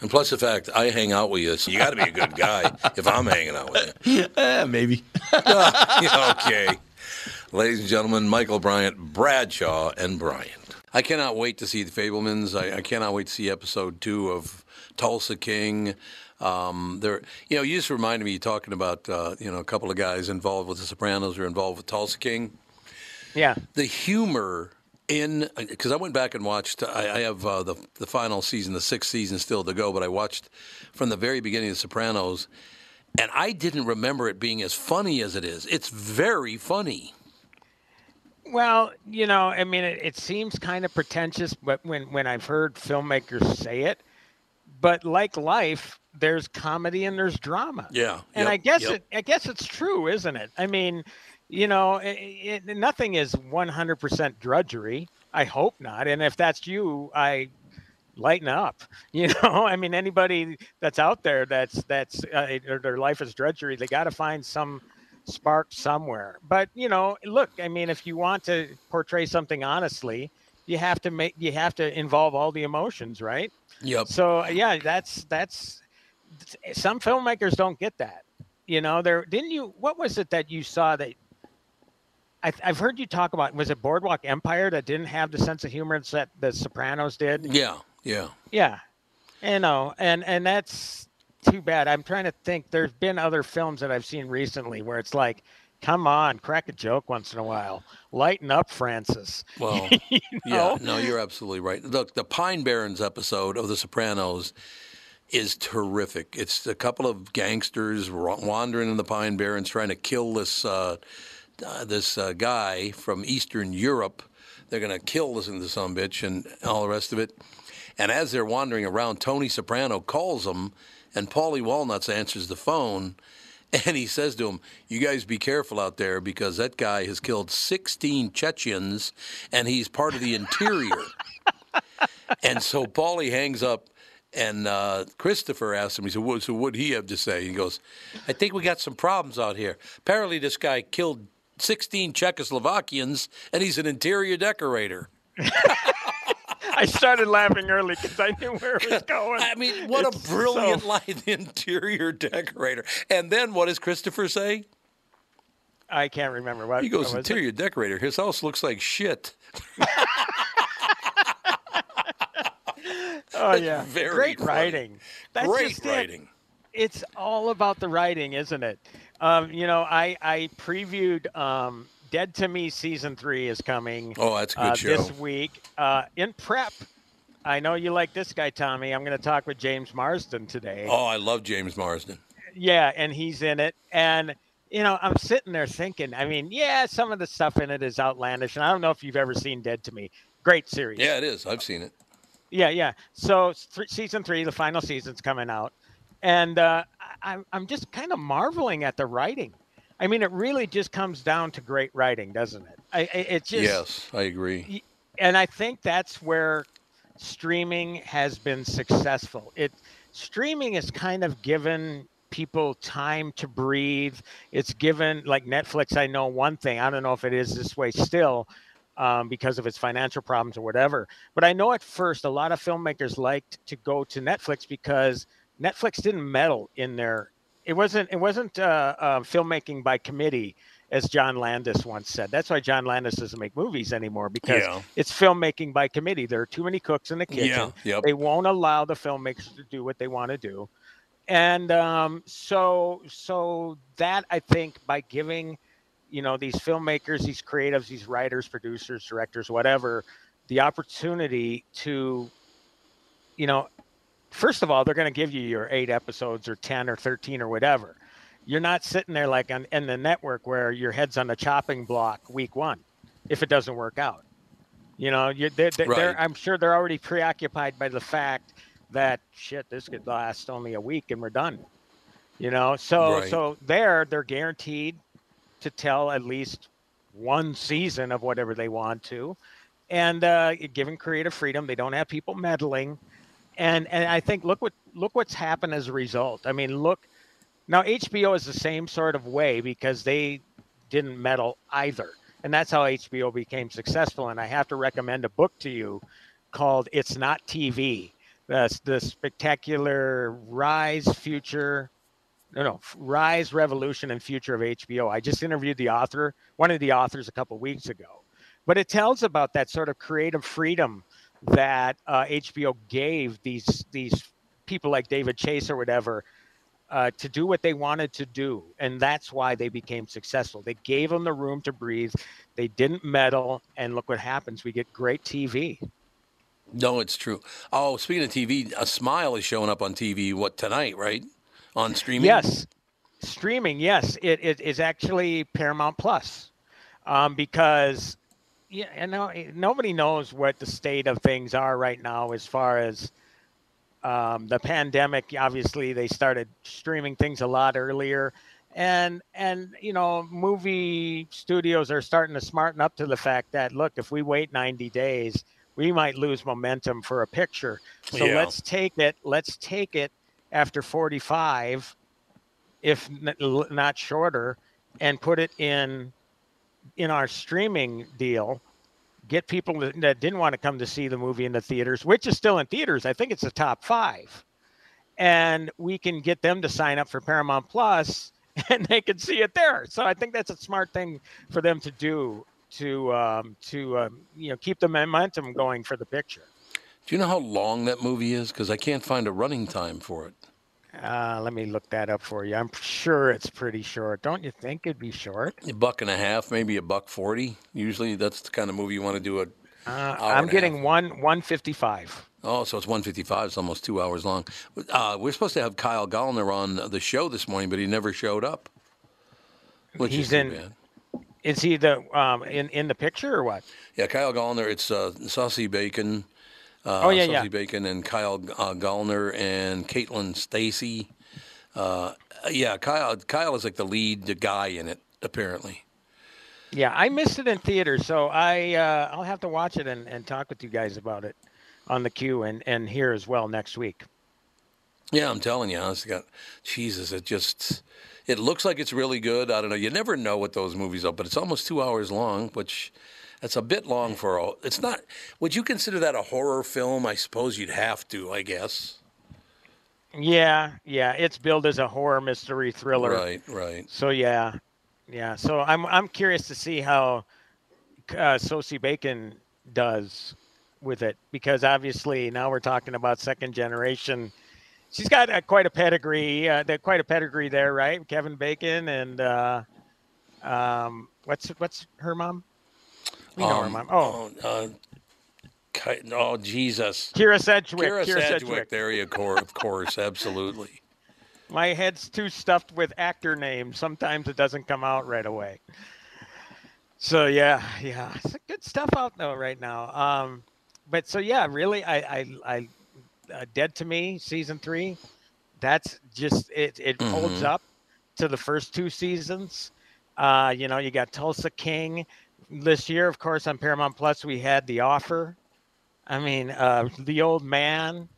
And plus the fact I hang out with you, so you got to be a good guy if I'm hanging out with you. Eh, maybe. okay. Ladies and gentlemen, Michael Bryant, Bradshaw, and Bryant. I cannot wait to see the Fabelmans. I, I cannot wait to see episode two of Tulsa King. Um, there, you know, you just reminded me talking about uh, you know a couple of guys involved with The Sopranos who are involved with Tulsa King. Yeah. The humor in because I went back and watched. I, I have uh, the the final season, the sixth season still to go, but I watched from the very beginning of The Sopranos, and I didn't remember it being as funny as it is. It's very funny. Well, you know, I mean, it, it seems kind of pretentious, but when when I've heard filmmakers say it, but like life, there's comedy and there's drama. Yeah, and yep, I guess yep. it I guess it's true, isn't it? I mean, you know, it, it, nothing is 100% drudgery. I hope not. And if that's you, I lighten up. You know, I mean, anybody that's out there that's that's uh, their, their life is drudgery, they got to find some spark somewhere. But you know, look, I mean, if you want to portray something honestly, you have to make you have to involve all the emotions, right? Yep. So yeah, that's that's some filmmakers don't get that. You know, there didn't you? What was it that you saw that? I, I've heard you talk about. Was it Boardwalk Empire that didn't have the sense of humor that The Sopranos did? Yeah, yeah. Yeah, you know, and and that's too bad. I'm trying to think. There's been other films that I've seen recently where it's like, Come on, crack a joke once in a while. Lighten up, Francis. Well, You yeah, no, you're absolutely right. Look, the Pine Barrens episode of The Sopranos is terrific. It's a couple of gangsters wandering in the Pine Barrens trying to kill this uh, uh, this uh, guy from Eastern Europe. They're going to kill this son of bitch and all the rest of it. And as they're wandering around, Tony Soprano calls them, and Paulie Walnuts answers the phone. And he says to him, You guys be careful out there because that guy has killed 16 Chechens and he's part of the interior. and so Paulie hangs up and uh, Christopher asks him, he said, "What- So what would he have to say? He goes, I think we got some problems out here. Apparently, this guy killed 16 Czechoslovakians and he's an interior decorator. I started laughing early because I knew where it was going. I mean, what It's a brilliant so- line, the interior decorator. And then what does Christopher say? I can't remember what He goes, what was it? interior decorator. His house looks like shit. Oh yeah, very great funny. writing. That's Great just it. It's all about the writing, isn't it? Um, you know, I I previewed um, Dead to Me season three is coming. Oh, that's a good uh, show. this week. Uh, in prep, I know you like this guy, Tommy. I'm going to talk with James Marsden today. Oh, I love James Marsden. Yeah, and he's in it. And you know, I'm sitting there thinking. I mean, yeah, some of the stuff in it is outlandish, and I don't know if you've ever seen Dead to Me. Great series. Yeah, it is. I've seen it. Yeah, yeah. So th- season three, the final season's coming out, and uh, I- I'm just kind of marveling at the writing. I mean, it really just comes down to great writing, doesn't it? I, I it just yes, I agree. and I think that's where streaming has been successful. It streaming has kind of given people time to breathe. It's given like Netflix. I know one thing. I don't know if it is this way still. Um, because of its financial problems or whatever. But I know at first a lot of filmmakers liked to go to Netflix because Netflix didn't meddle in their. It wasn't. It wasn't uh, uh, filmmaking by committee, as John Landis once said. That's why John Landis doesn't make movies anymore because Yeah. it's filmmaking by committee. There are too many cooks in the kitchen. Yeah, yep. They won't allow the filmmakers to do what they want to do, and um, so so that I think by giving, you know, these filmmakers, these creatives, these writers, producers, directors, whatever, the opportunity to, you know, first of all, they're going to give you your eight episodes or ten or thirteen or whatever. You're not sitting there like on in the network where your head's on the chopping block week one, if it doesn't work out. You know, you they're, they're, Right. I'm sure they're already preoccupied by the fact that shit, this could last only a week and we're done. You know, so Right. so there they're guaranteed to tell at least one season of whatever they want to, and uh, given creative freedom, they don't have people meddling, and and I think look what look what's happened as a result. I mean, look now HBO is the same sort of way because they didn't meddle either, and that's how HBO became successful. And I have to recommend a book to you called "It's Not TV." That's the spectacular rise, future, no, no, rise, revolution, and future of HBO. I just interviewed the author, one of the authors, a couple weeks ago, but it tells about that sort of creative freedom that uh, HBO gave these these people like David Chase or whatever uh, to do what they wanted to do, and that's why they became successful. They gave them the room to breathe. They didn't meddle, and look what happens. We get great TV. No, it's true. Oh, speaking of TV, a smile is showing up on TV. What tonight? Right on streaming. Yes, streaming. Yes, it, it is actually Paramount Plus, um, because yeah, you know nobody knows what the state of things are right now as far as um, the pandemic. Obviously, they started streaming things a lot earlier, and and you know movie studios are starting to smarten up to the fact that look, if we wait 90 days, we might lose momentum for a picture. So Yeah. let's take it. Let's take it after 45 if not shorter and put it in in our streaming deal get people that, didn't want to come to see the movie in the theaters which is still in theaters i think it's the top five and we can get them to sign up for paramount plus and they can see it there so i think that's a smart thing for them to do to um, to um, you know keep the momentum going for the picture Do you know how long that movie is? Because I can't find a running time for it. Uh, let me look that up for you. I'm sure it's pretty short. Don't you think it'd be short? A buck and a half, maybe a buck forty. Usually, that's the kind of movie you want to do. A uh, I'm getting one one fifty five. Oh, so it's 155. It's almost two hours long. Uh, we're supposed to have Kyle Gallner on the show this morning, but he never showed up. Which He's is in. Bad. Is he the um, in in the picture or what? Yeah, Kyle Gallner. It's uh, Sosie Bacon. Uh, oh yeah, Sosie yeah. Bacon and Kyle uh, Gallner and Caitlin Stasey. Uh, yeah, Kyle. Kyle is like the lead guy in it, apparently. Yeah, I missed it in theater, so I uh, I'll have to watch it and, and talk with you guys about it on the queue and, and here as well next week. Yeah, I'm telling you, honestly, God, Jesus, it just it looks like it's really good. I don't know. You never know what those movies are, but it's almost two hours long, which that's a bit long for a. It's not. Would you consider that a horror film? I suppose you'd have to. I guess. Yeah, yeah, it's billed as a horror mystery thriller. Right, right. So yeah, yeah. So I'm I'm curious to see how uh, Sosie Bacon does with it because obviously now we're talking about second generation. She's got uh, quite a pedigree, uh, quite a pedigree there, right? Kevin Bacon and uh, um, what's what's her mom? We know um, her mom. Oh, uh, oh Jesus, Kyra Sedgwick. Kyra, Kyra Sedgwick. Sedgwick. There you go. Of course, absolutely. My head's too stuffed with actor names. Sometimes it doesn't come out right away. So yeah, yeah, it's good stuff out though right now. Um, but so yeah, really, I, I, I uh, Dead to Me season three. That's just it. It mm-hmm. holds up to the first two seasons. Uh, you know, you got Tulsa King this year, of course, on Paramount Plus. We had The Offer. I mean, uh, The Old Man.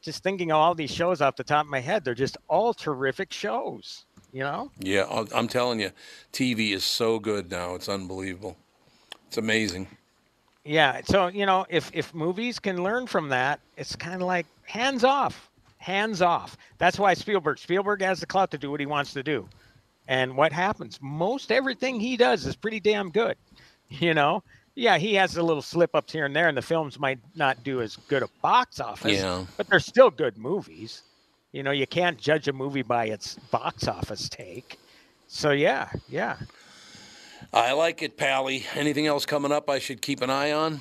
Just thinking of all these shows off the top of my head, they're just all terrific shows. You know? Yeah, I'm telling you, TV is so good now. It's unbelievable. It's amazing. Yeah. So, you know, if if movies can learn from that, it's kind of like hands off. Hands off. That's why Spielberg Spielberg has the clout to do what he wants to do. And what happens? Most everything he does is pretty damn good. You know? Yeah, he has a little slip ups here and there, and the films might not do as good a box office. Yeah. But they're still good movies. You know, you can't judge a movie by its box office take. So yeah, yeah. I like it, Pally. Anything else coming up I should keep an eye on?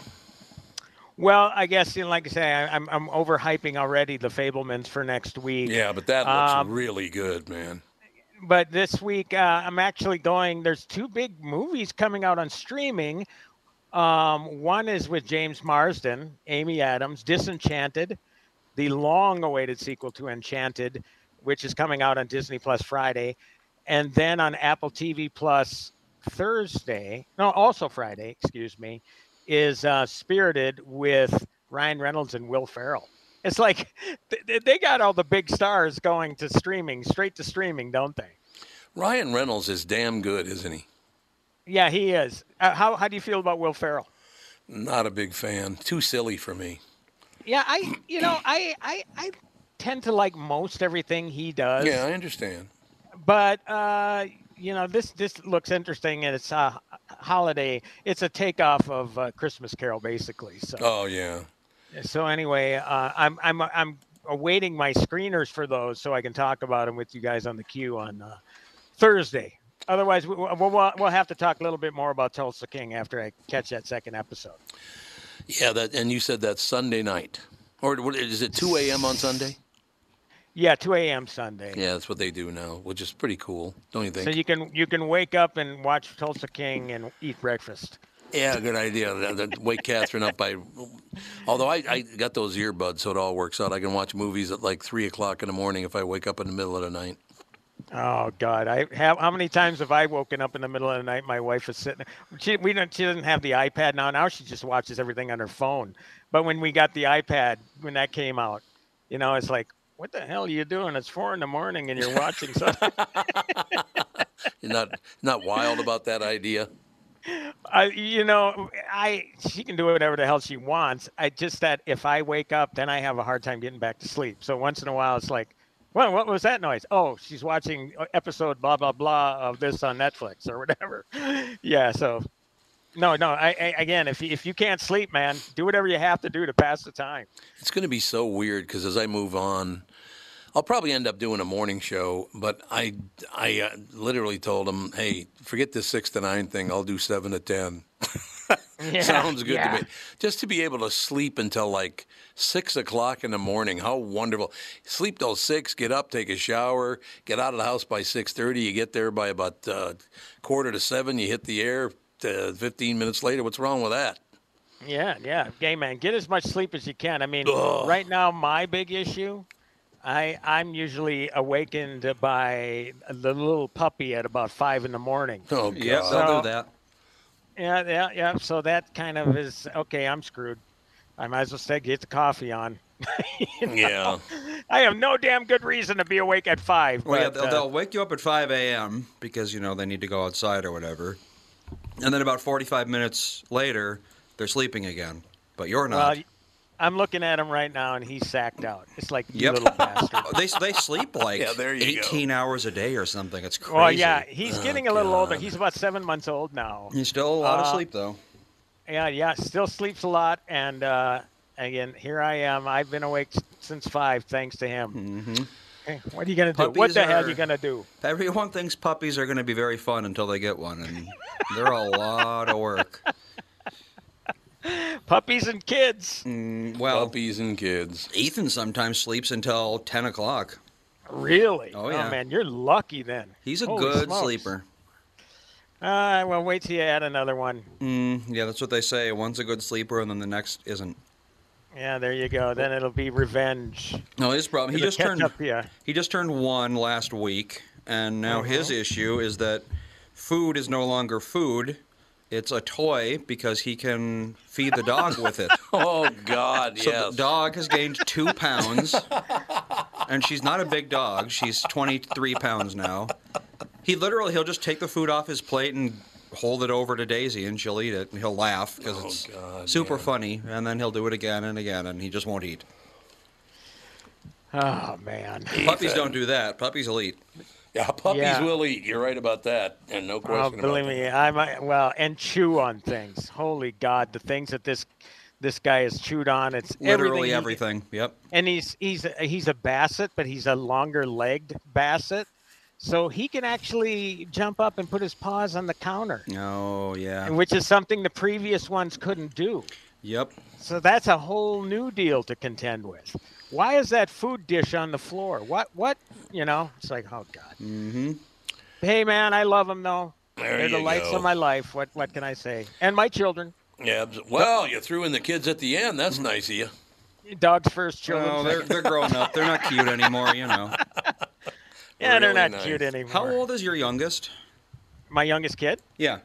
Well, I guess, you know, like I say, I, I'm I'm overhyping already the Fabelmans for next week. Yeah, but that looks um, really good, man. But this week, uh, I'm actually going. There's two big movies coming out on streaming. Um, one is with James Marsden, Amy Adams, Disenchanted, the long-awaited sequel to Enchanted, which is coming out on Disney Plus Friday, and then on Apple TV Plus Thursday, no, also Friday, excuse me, is uh, Spirited with Ryan Reynolds and Will Ferrell. It's like they got all the big stars going to streaming, straight to streaming, don't they? Ryan Reynolds is damn good, isn't he? Yeah, he is. Uh, how how do you feel about Will Ferrell? Not a big fan. Too silly for me. Yeah, I you know I I I tend to like most everything he does. Yeah, I understand. But uh, you know this this looks interesting and it's a holiday. It's a takeoff of uh, Christmas Carol, basically. So. Oh yeah. So anyway, uh, I'm I'm I'm awaiting my screeners for those so I can talk about them with you guys on the queue on uh, Thursday. Otherwise, we'll, we'll, we'll have to talk a little bit more about Tulsa King after I catch that second episode. Yeah, that and you said that Sunday night, or is it two a.m. on Sunday? Yeah, 2 a.m. Sunday. Yeah, that's what they do now, which is pretty cool, don't you think? So you can you can wake up and watch Tulsa King and eat breakfast. Yeah, good idea. Wake Catherine up by. Although I, I got those earbuds, so it all works out. I can watch movies at like three o'clock in the morning if I wake up in the middle of the night. Oh God! I have how many times have I woken up in the middle of the night? My wife is sitting. She we don't. She doesn't have the iPad now. Now she just watches everything on her phone. But when we got the iPad, when that came out, you know, it's like, what the hell are you doing? It's four in the morning and you're watching something. you're not not wild about that idea. I, you know, I she can do whatever the hell she wants. I just that if I wake up, then I have a hard time getting back to sleep. So once in a while, it's like, well, what was that noise? Oh, she's watching uh, episode blah blah blah of this on Netflix or whatever. yeah. So, no, no. I, I again, if if you can't sleep, man, do whatever you have to do to pass the time. It's going to be so weird because as I move on, I'll probably end up doing a morning show, but I I uh, literally told him, "Hey, forget this six to nine thing. I'll do seven to ten. Yeah, Sounds good yeah. to me. Just to be able to sleep until like six o'clock in the morning, how wonderful! Sleep till six, get up, take a shower, get out of the house by six thirty. You get there by about uh, quarter to seven. You hit the air. Uh, Fifteen minutes later, what's wrong with that? Yeah, yeah. Gay man, get as much sleep as you can. I mean, right now my big issue, I I'm usually awakened by the little puppy at about five in the morning. Oh God! Yep, So- they'll do that. Yeah, yeah, yeah. So that kind of is okay. I'm screwed. I might as well say get the coffee on. You know? yeah. I have no damn good reason to be awake at five. Well, yeah, they'll, uh, they'll wake you up at 5 a.m. because, you know, they need to go outside or whatever. And then about 45 minutes later, they're sleeping again. But you're not. well, I'm looking at him right now, and he's sacked out. It's like you Yep. little bastard. they, they sleep like Yeah, there you go. 18 hours a day or something. It's crazy. Well, yeah, he's getting a little older. He's about seven months old now. He's still a lot of Uh, sleep, though. Yeah, yeah, still sleeps a lot, and uh, again, here I am. I've been awake since five, thanks to him. hmm Hey, what are you gonna do? what Puppies the hell are- are you gonna do? Everyone thinks puppies are going to be very fun until they get one, and they're a lot of work. Puppies and kids. Mm, well, Puppies and kids. Ethan sometimes sleeps until 10 o'clock. Really? Oh, yeah. man, you're lucky then. He's a Holy good smokes. sleeper. Uh, well, wait till you add another one. Mm, yeah, that's what they say. One's a good sleeper, and then the next isn't. Yeah, there you go. Then it'll be revenge. No, his problem. He just turned. up yeah. He just turned one last week, and now his Uh-huh. issue is that food is no longer food. It's a toy because he can feed the dog with it. Oh God! So yes. the dog has gained two pounds, and she's not a big dog. She's 23 pounds now. He literally he'll just take the food off his plate and hold it over to Daisy, and she'll eat it, and he'll laugh because Oh, it's God, super man. funny. And then he'll do it again and again, and he just won't eat. Oh man. Puppies don't do that. Puppies will eat. Yeah, puppies Yeah. will eat. You're right about that, and no Oh, question about believe that. me, I might well and chew on things. Holy God, the things that this this guy has chewed on. It's Literally everything. everything. Yep. and he's he's a, he's a basset, but he's a longer legged basset, so he can actually jump up and put his paws on the counter, Oh yeah. which is something the previous ones couldn't do. Yep. So that's a whole new deal to contend with. Why is that food dish on the floor? What what you know? It's like oh God. Mm-hmm. Hey man, I love them though. There They're the lights go. of my life. What what can I say? And my children. Yeah. Well, you threw in the kids at the end. Mm-hmm. That's nice of you. Dogs first, children. No, they're second. they're grown up. They're not cute anymore. You know. yeah, they're not nice. cute anymore. How old is your youngest? My youngest kid. Yeah.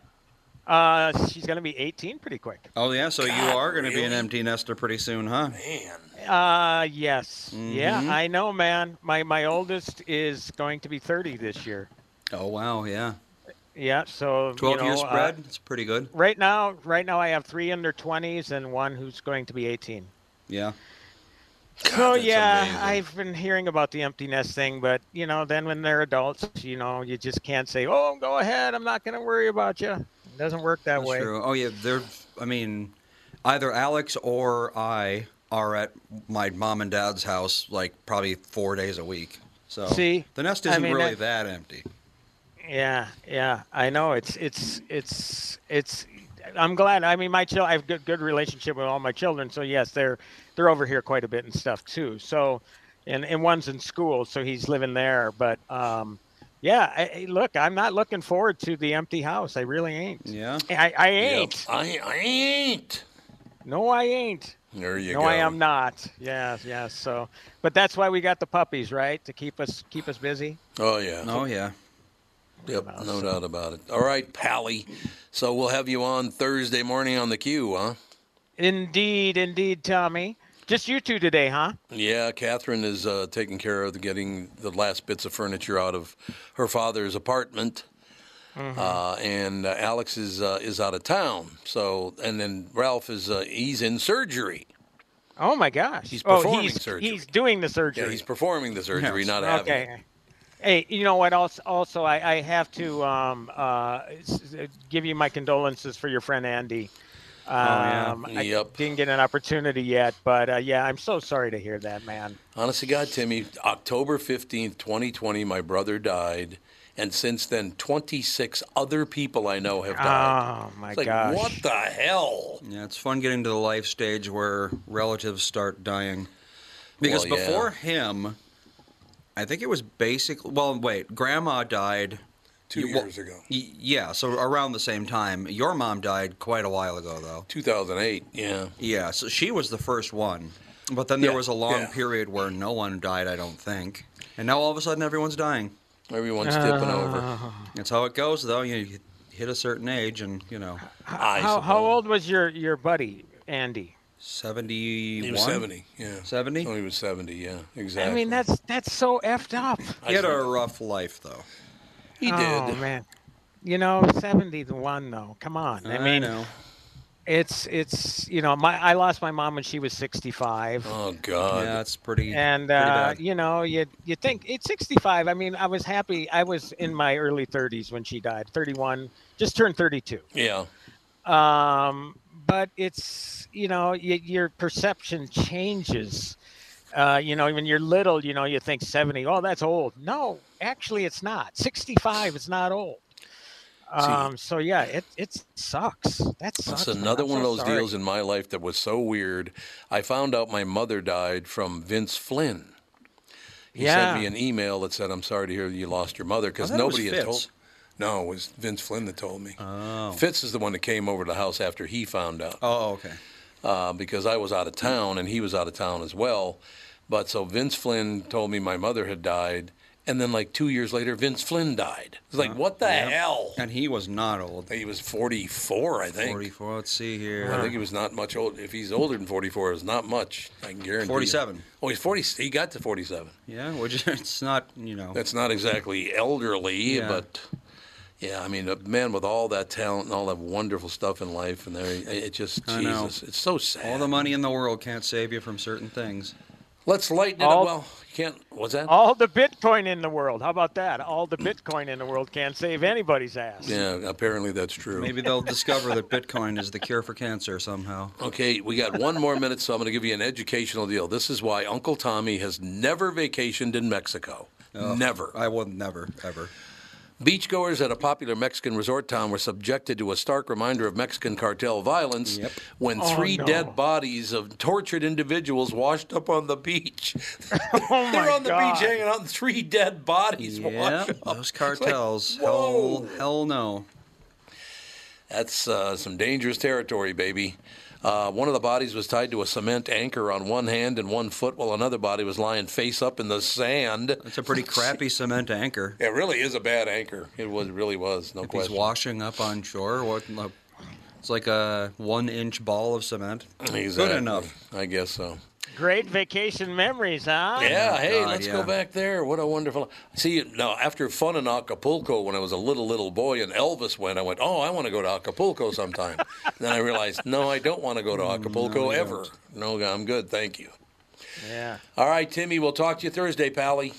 Uh, she's gonna be 18 pretty quick. Oh yeah. So you are going to be an empty nester pretty soon, huh? Man. Uh, yes. Yeah, Mhm. I know, man. My my oldest is going to be 30 this year. Oh wow. Yeah. Yeah, so Twelve you know, years uh, spread. It's pretty good. right now, right now, I have three under 20s and one who's going to be 18. Yeah. So yeah, amazing. I've been hearing about the empty nest thing, but you know, then when they're adults, you know, you just can't say, "Oh, go ahead, I'm not going to worry about you." Doesn't work that That's way. true. Oh yeah. They're. I mean, either Alex or I are at my mom and dad's house like probably four days a week. So See, the nest isn't mean, really that- that empty. Yeah, yeah, I know. It's it's it's it's. I'm glad. I mean, my child. I have good good relationship with all my children. So yes, they're they're over here quite a bit and stuff too. So, and and one's in school, so he's living there. But um, yeah. I, I- look, I'm not looking forward to the empty house. I really ain't. Yeah. I, I Yep. ain't. I, I ain't. No, I ain't. There you no, go. I am not. Yes, yes. So, but that's why we got the puppies, right? To keep us keep us busy. Oh yeah. Oh yeah. Yep. No doubt about it. All right, Pally. So we'll have you on Thursday morning on the queue, huh? Indeed, indeed, Tommy. Just you two today, huh? Yeah, Catherine is uh, taking care of the, getting the last bits of furniture out of her father's apartment, Mm-hmm. uh, and uh, Alex is uh, is out of town. So, and then Ralph is uh, he's in surgery. Oh my gosh. He's oh, performing he's, surgery. He's doing the surgery. Yeah, he's performing the surgery, Yes. not having it. okay. Hey, you know what? Also, also I, I have to um, uh, give you my condolences for your friend Andy. Yeah. Um, I didn't get an opportunity yet, but uh, yeah, I'm so sorry to hear that, man. Honestly, God, Timmy, October 15th, 2020, my brother died. And since then, 26 other people I know have died. Oh my it's like, gosh! what the hell? Yeah, it's fun getting to the life stage where relatives start dying. Because Well, yeah. before him, I think it was basically. Well, wait, Grandma died. Two You- well, years ago. y- Yeah, so around the same time. Your mom died quite a while ago, though. 2008, yeah. Yeah, so she was the first one. But then there Yeah, was a long yeah. period where no one died, I don't think. And now all of a sudden everyone's dying. Everyone's tipping over. Ah. That's how it goes, though. You hit a certain age, and, you know, I how, how old was your your buddy Andy? 71? He was 70, yeah. 70? Oh, he was 70, yeah, exactly. I mean, that's that's so effed up. He had a rough life, though. He Oh did. man, you know, seventy to one though. Come on. I mean, know. it's it's you know, my I lost my mom when she was sixty five. Oh, God. Yeah, it's pretty. and pretty uh, bad. you know you you think it's 65 i mean i was happy i was in my early 30s when she died 31 just turned 32 Yeah. um but it's you know y- your perception changes uh, you know when you're little you know you think 70 oh that's old no actually it's not 65 is not old um so yeah it it sucks that sucks It's man. another I'm one of those sorry. deals in my life that was so weird. I found out my mother died from Vince Flynn. He Yeah. sent me an email that said, "I'm sorry to hear you lost your mother," because I thought it was nobody had Fitz. told. No, it was Vince Flynn that told me. Oh. Fitz is the one that came over to the house after he found out, Oh, okay. Uh, because I was out of town and he was out of town as well. But so Vince Flynn told me my mother had died, and then like two years later, Vince Flynn died. It's like, what the hell? And he was not old. He was 44, I think. 44. Let's see here. I think he was not much old. If he's older than 44, it's not much. I can guarantee. you. 47. Oh, he's 40. He got to 47. Yeah, which it's not, you know. That's not exactly elderly, Yeah. but yeah, I mean, a man with all that talent and all that wonderful stuff in life, and there, it just I know. Jesus, it's so sad. all the money in the world can't save you from certain things. Let's lighten it up. Well, you can't. What's that? all the bitcoin in the world how about that all the bitcoin in the world can't save anybody's ass Yeah, apparently that's true. Maybe they'll discover that Bitcoin is the cure for cancer somehow. Okay, we got one more minute, so I'm going to give you an educational deal. This is why Uncle Tommy has never vacationed in Mexico. never. I will never, ever. Beachgoers at a popular Mexican resort town were subjected to a stark reminder of Mexican cartel violence Yep. when Oh, three no. dead bodies of tortured individuals washed up on the beach. oh They're my on the God. beach hanging out, and three dead bodies Yeah, wash up. those It's like, cartels. whoa. hell, hell no. That's uh, some dangerous territory, baby. Uh, one of the bodies was tied to a cement anchor on one hand and one foot, while another body was lying face up in the sand. It's a pretty crappy cement anchor. It really is a bad anchor. It was really was, no If he's washing up on shore, what? It's like a one-inch ball of cement. Exactly. Good enough. I guess so. Great vacation memories, huh? Yeah, hey, God, let's yeah. go back there. What a wonderful. See, now after fun in Acapulco when I was a little little boy and Elvis went, I went, oh, I want to go to Acapulco sometime. then I realized, no, I don't want to go to mm, Acapulco ever. No, I'm good, thank you. Yeah. All right, Timmy, we'll talk to you Thursday, Pally.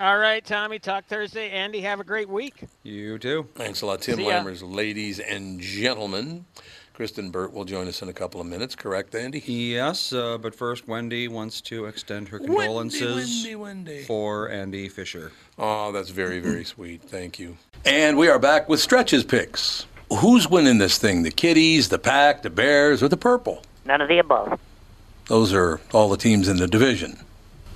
All right, Tommy. Talk Thursday. Andy, have a great week. You too. Thanks a lot, Tim Lammers, ladies and gentlemen. Kristyn Burtt will join us in a couple of minutes, correct, Andy? Yes, uh, but first, Wendy wants to extend her condolences Wendy, Wendy. for Andy Fisher. Oh, that's very, very sweet. Thank you. And we are back with stretches picks. Who's winning this thing? The Kitties, the Pack, the Bears, or the Purple? None of the above. Those are all the teams in the division.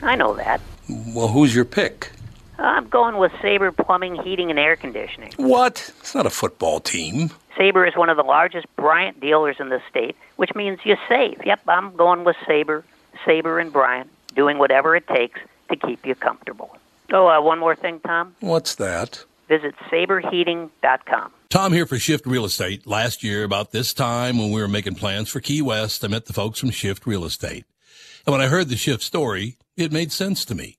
I know that. Well, who's your pick? I'm going with Sabre Plumbing, Heating, and Air Conditioning. What? It's not a football team. Sabre is one of the largest Bryant dealers in the state, which means you save. Yep, I'm going with Sabre, Sabre and Bryant, doing whatever it takes to keep you comfortable. Oh, uh, one more thing, Tom. What's that? Visit saberheating.com. Tom here for Shift Real Estate. Last year, about this time when we were making plans for Key West, I met the folks from Shift Real Estate. And when I heard the Shift story, it made sense to me.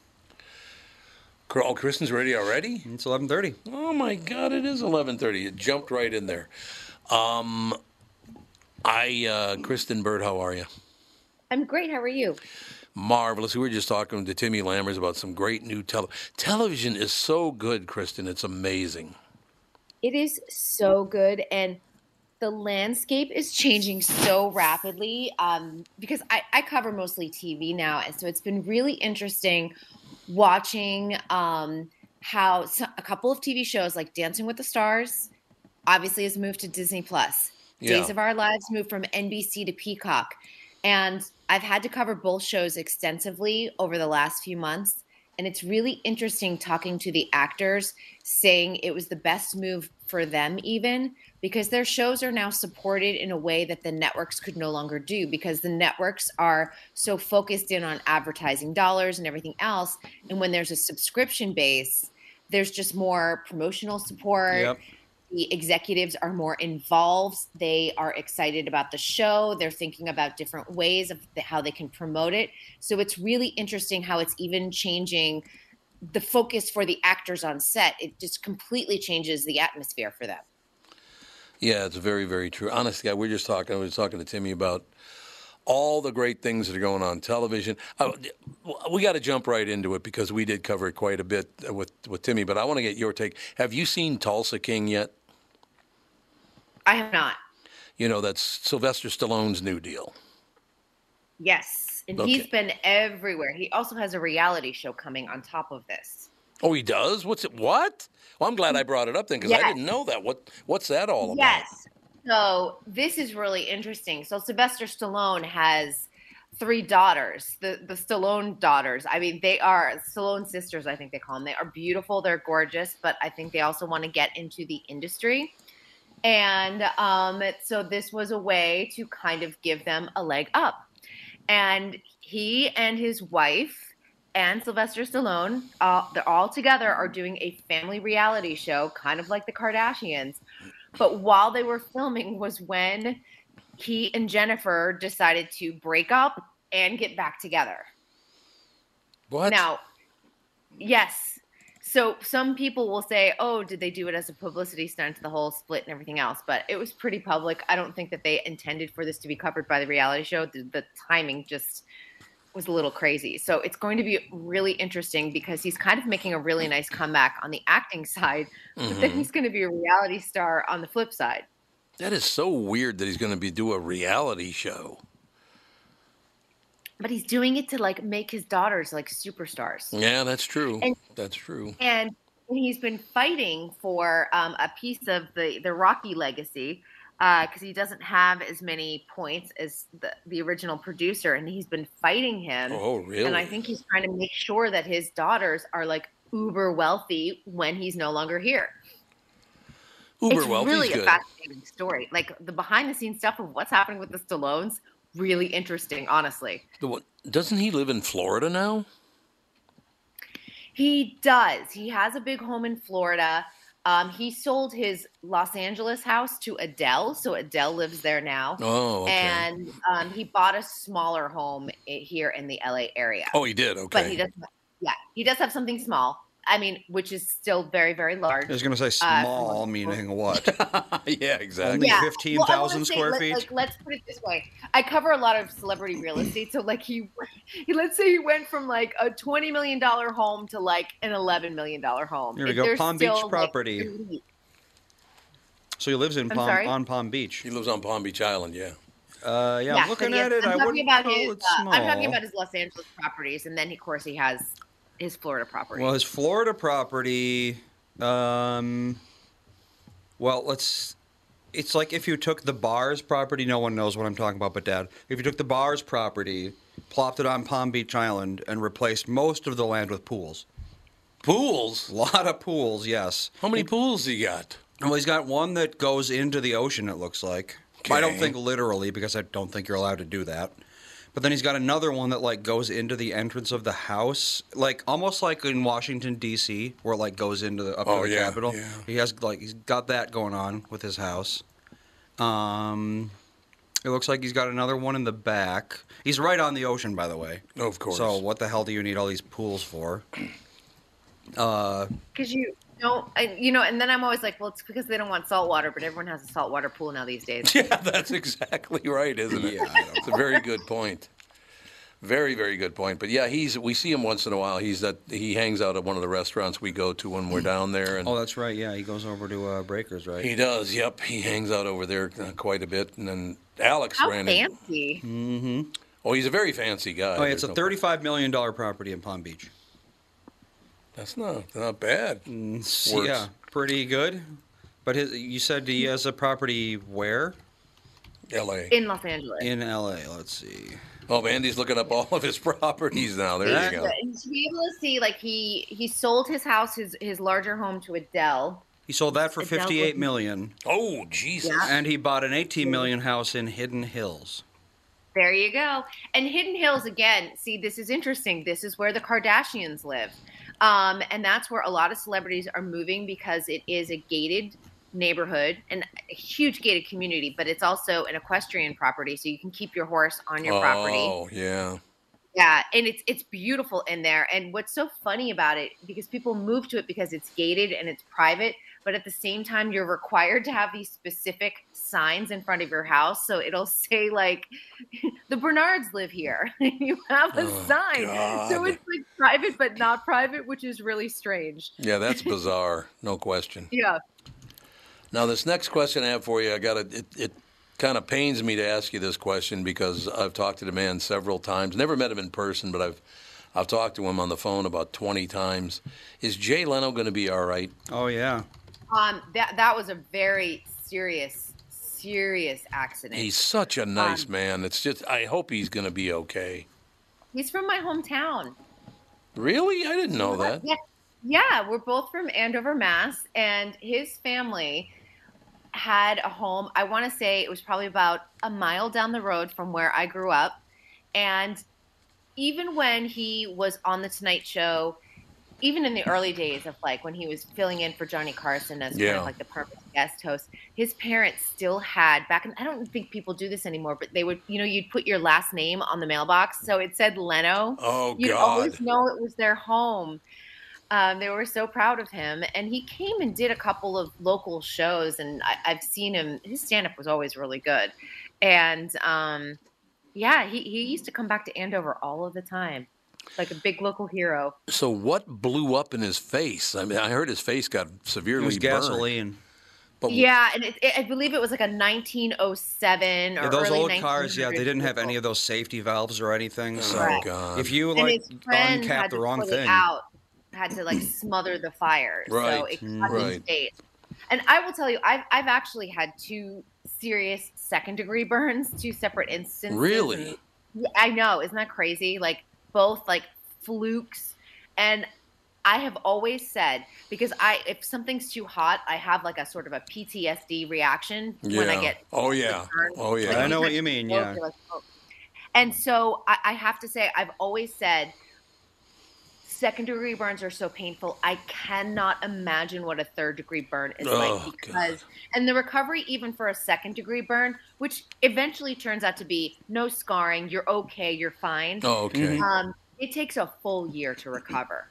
Oh, Kristyn's ready already? It's 11:30. Oh my God! It is eleven thirty. It jumped right in there. Um, I, uh, Kristyn Burtt, how are you? I'm great. How are you? Marvelous. We were just talking to Timmy Lammers about some great new tele- television. Is so good, Kristyn. It's amazing. It is so good, and the landscape is changing so rapidly. Um, because I, I cover mostly TV now, and so it's been really interesting watching um, how a couple of TV shows like Dancing with the Stars obviously has moved to Disney Plus. Yeah. Days of Our Lives moved from NBC to Peacock. And I've had to cover both shows extensively over the last few months. And it's really interesting talking to the actors saying it was the best move for them, even because their shows are now supported in a way that the networks could no longer do because the networks are so focused in on advertising dollars and everything else. And when there's a subscription base, there's just more promotional support. Yep. the executives are more involved. They are excited about the show. They're thinking about different ways of the, how they can promote it. So it's really interesting how it's even changing the focus for the actors on set. It just completely changes the atmosphere for them Yeah, it's very, very true. Honestly, I- we're just talking. I was talking to Timmy about all the great things that are going on television. Uh, we got to jump right into it because we did cover it quite a bit with with Timmy. But I want to get your take. Have you seen Tulsa King yet? i have not You know, that's Sylvester Stallone's new deal. yes and Okay. he's been everywhere he also has a reality show coming on top of this Oh, he does. What's it? What? Well, I'm glad I brought it up then because I didn't know that. What What's that all about? Yes. So this is really interesting. So Sylvester Stallone has three daughters, the the Stallone daughters. I mean, they are Stallone sisters. I think they call them. They are beautiful. They're gorgeous, but I think they also want to get into the industry. And um, so this was a way to kind of give them a leg up. And he and his wife and Sylvester Stallone, uh, they're all together, are doing a family reality show, kind of like the Kardashians. But while they were filming was when he and Jennifer decided to break up and get back together. What? Now, yes. So some people will say, "Oh, did they do it as a publicity stunt, to the whole split and everything else?" But it was pretty public. I don't think that they intended for this to be covered by the reality show. The, the timing just was a little crazy. So it's going to be really interesting because he's kind of making a really nice comeback on the acting side, but then Mhm. he's going to be a reality star on the flip side. That is so weird that he's going to be do a reality show. But he's doing it to like make his daughters like superstars. Yeah, that's true. And- that's true. and he's been fighting for um, a piece of the the Rocky legacy Uh, because he doesn't have as many points as the, the original producer, and he's been fighting him. Oh, really? And I think he's trying to make sure that his daughters are like uber wealthy when he's no longer here. Uber it's wealthy's really a fascinating story. Like the behind the scenes stuff of what's happening with the Stallones, really interesting, honestly. The one- Doesn't he live in Florida now? He does. He has a big home in Florida. Um, he sold his Los Angeles house to Adele, so Adele lives there now. Oh, okay. And um, he bought a smaller home here in the LA area. oh, he did. Okay, But he does, yeah, he does have something small. I mean, which is still very, very large. I was going to say Uh, small, meaning what? yeah, exactly. Only yeah. 15,000 Well, I say, square let- feet? Like, let's put it this way: I cover a lot of celebrity real estate, so like he, he let's say he went from like a twenty million dollar home to like an eleven million dollar home. Here we go, Palm Beach like, property. elite- So he lives in Palm on Palm Beach. He lives on Palm Beach Island. Yeah. Uh, yeah, Yeah, I'm looking but he at it. I'm I talking wouldn't about call his. it Uh. I'm talking about his Los Angeles properties, and then of course he has his Florida property. Well, his Florida property, um, well, let's. It's like if you took the bars property. No one knows what I'm talking about, but Dad. If you took the bars property, plopped it on Palm Beach Island, and replaced most of the land with pools. Pools? A lot of pools, yes. How many pools he got? Well, he's got one that goes into the ocean. It looks like. Okay. I don't think literally because I don't think you're allowed to do that. But then he's got another one that like goes into the entrance of the house, like almost like in Washington D.C., where it like goes into the up Oh, to the yeah, Capitol. yeah. He has like he's got that going on with his house. Um, it looks like he's got another one in the back. He's right on the ocean, by the way. Of course. So what the hell do you need all these pools for? Uh, Because you don't, I, you know, and then I'm always like, well, it's because they don't want salt water, but everyone has a saltwater pool now these days. Yeah, that's exactly right, isn't it? Yeah, I don't it's a very good point. Very, very good point. But yeah, he's we see him once in a while. He's that he hangs out at one of the restaurants we go to when we're down there, and oh, that's right. Yeah, he goes over to uh, Breakers, right? he does. Yep, he hangs out over there uh, quite a bit. And then Alex How ran in. fancy. mm-hmm. Oh, he's a very fancy guy. Oh, yeah, it's a no- thirty-five million dollar property in Palm Beach. That's not not bad. Mm, Works. Yeah, pretty good. But his, you said he has a property where? L.A. In Los Angeles. In L.A. Let's see. Oh, Andy's looking up all of his properties now. There That- you go. And to be able to see, like he he sold his house, his his larger home to Adele. He sold that for It dealt fifty-eight with- million, Oh, Jesus. Yeah. and he bought an eighteen million house in Hidden Hills. There you go. And Hidden Hills again. See, this is interesting. This is where the Kardashians live, um, and that's where a lot of celebrities are moving because it is a gated neighborhood and a huge gated community, but it's also an equestrian property, so you can keep your horse on your property. Oh, yeah. Yeah, and it's it's beautiful in there. And what's so funny about it because people move to it because it's gated and it's private, but at the same time you're required to have these specific signs in front of your house. So it'll say like the Barnards live here. you have a Oh, sign. So it's like private but not private, which is really strange. Yeah, that's bizarre. No question. Yeah. Now, this next question I have for you, I got it, it kind of pains me to ask you this question because I've talked to the man several times. Never met him in person, but I've, I've talked to him on the phone about 20 times. Is Jay Leno going to be all right? Oh yeah. Um that that was a very serious serious accident. He's such a nice Um, man. It's just, I hope he's going to be okay. He's from my hometown. Really? I didn't know that. Yeah, yeah, we're both from Andover, Mass, and his family had a home. I want to say it was probably about a mile down the road from where I grew up, and even when he was on the Tonight Show, even in the early days of like when he was filling in for Johnny Carson as kind of like the permanent guest host, his parents still had back. In, I don't think people do this anymore, but they would, you know, you'd put your last name on the mailbox, so it said Leno. Oh, You'd God. always know it was their home. Um, they were so proud of him, and he came and did a couple of local shows, and I, I've seen him. His stand-up was always really good, and um, yeah, he, he used to come back to Andover all of the time, like a big local hero. So, what blew up in his face? I mean, I heard his face got severely It was burned. gasoline. But Yeah, and it, it, I believe it was like a 1907 or Yeah, those early old cars, yeah, they didn't have any of those safety valves or anything. So Oh, God. if you and like his uncap the wrong put thing, it out, had to like smother the fire, so Right, it cut mm, his right. face. And I will tell you, I've I've actually had two serious second degree burns, two separate instances. Really? I know, isn't that crazy? Like both like flukes, and I have always said because I if something's too hot, I have like a sort of a PTSD reaction when I get Oh, yeah. burned. Oh, yeah. Like, I know what you you mean. Oh, Yeah, you're like. And so I, I have to say, I've always said second degree burns are so painful. I cannot imagine what a third degree burn is Oh, like because, and the recovery, even for a second degree burn, which eventually turns out to be no scarring, you're okay, you're fine. Oh, okay. Mm-hmm. Um, it takes a full year to recover.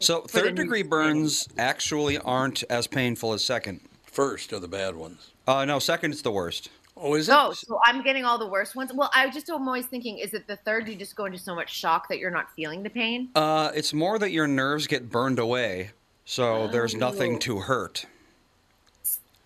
So third degree burns actually aren't as painful as second. First are the bad ones. Uh, no, second is the worst. Oh, is it? Oh, so I'm getting all the worst ones. Well, I just am always thinking, is it the third? You just go into so much shock that you're not feeling the pain. Uh, it's more that your nerves get burned away, so there's Oh. nothing to hurt.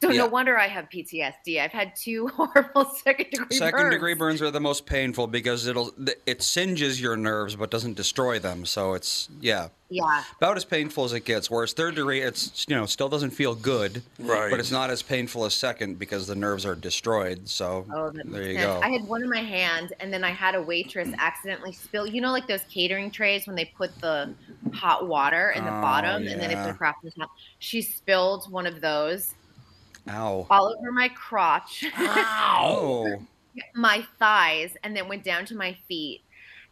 So Yeah. no wonder I have PTSD. I've had two horrible second degree Second burns. degree burns are the most painful because it'll it singes your nerves but doesn't destroy them. So it's yeah, Yeah. about as painful as it gets. Whereas third degree, it's you know still doesn't feel good, Right. But it's not as painful as second because the nerves are destroyed. So Oh, there you sense. go. I had one in my hand, and then I had a waitress accidentally spill. You know, like those catering trays when they put the hot water in the Oh, bottom, and then it yeah. put crap in the top. She spilled one of those Ow. all over my crotch, Oh. my thighs, and then went down to my feet.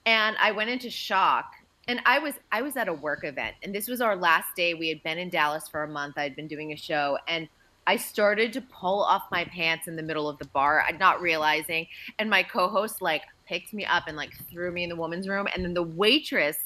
And I went into shock. And I was I was at a work event, and this was our last day. We had been in Dallas for a month. I'd been doing a show, and I started to pull off my pants in the middle of the bar, I'm not realizing. And my co-host like picked me up and like threw me in the woman's room. And then the waitress,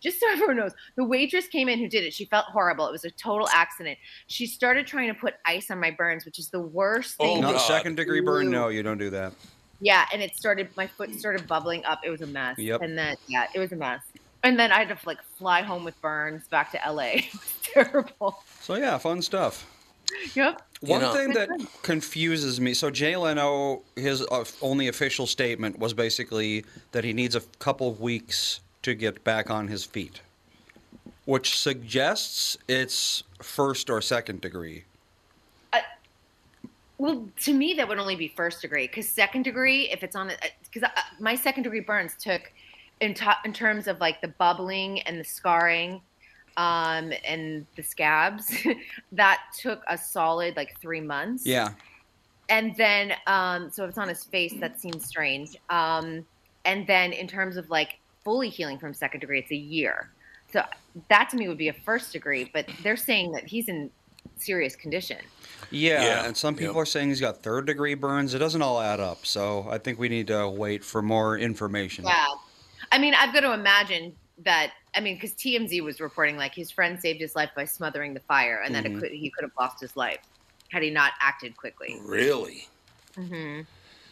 just so everyone knows, the waitress came in who did it. She felt horrible. It was a total accident. She started trying to put ice on my burns, which is the worst Oh, thing. Not a second degree burn? No, you don't do that. Yeah, and it started. My foot started bubbling up. It was a mess. Yep. And then yeah, it was a mess. And then I had to like fly home with burns back to LA. Terrible. So yeah, fun stuff. Yep. One know- thing that confuses me. So Jay Leno, his uh, only official statement was basically that he needs a couple of weeks to get back on his feet, which suggests it's first or second degree. Well, to me, that would only be first degree because second degree, if it's on, because my second degree burns took, in, to, in terms of like the bubbling and the scarring, um, and the scabs, that took a solid like three months. Yeah. and then um so if it's on his face that seems strange um and then in terms of like fully healing from second degree it's a year so that to me would be a first degree but they're saying that he's in serious condition Yeah, Yeah, and some people yep. are saying he's got third degree burns. It doesn't all add up, so I think we need to wait for more information. yeah i mean i've got to imagine that i mean because tmz was reporting like his friend saved his life by smothering the fire and that it Mhm. could, he could have lost his life had he not acted quickly Really? hmm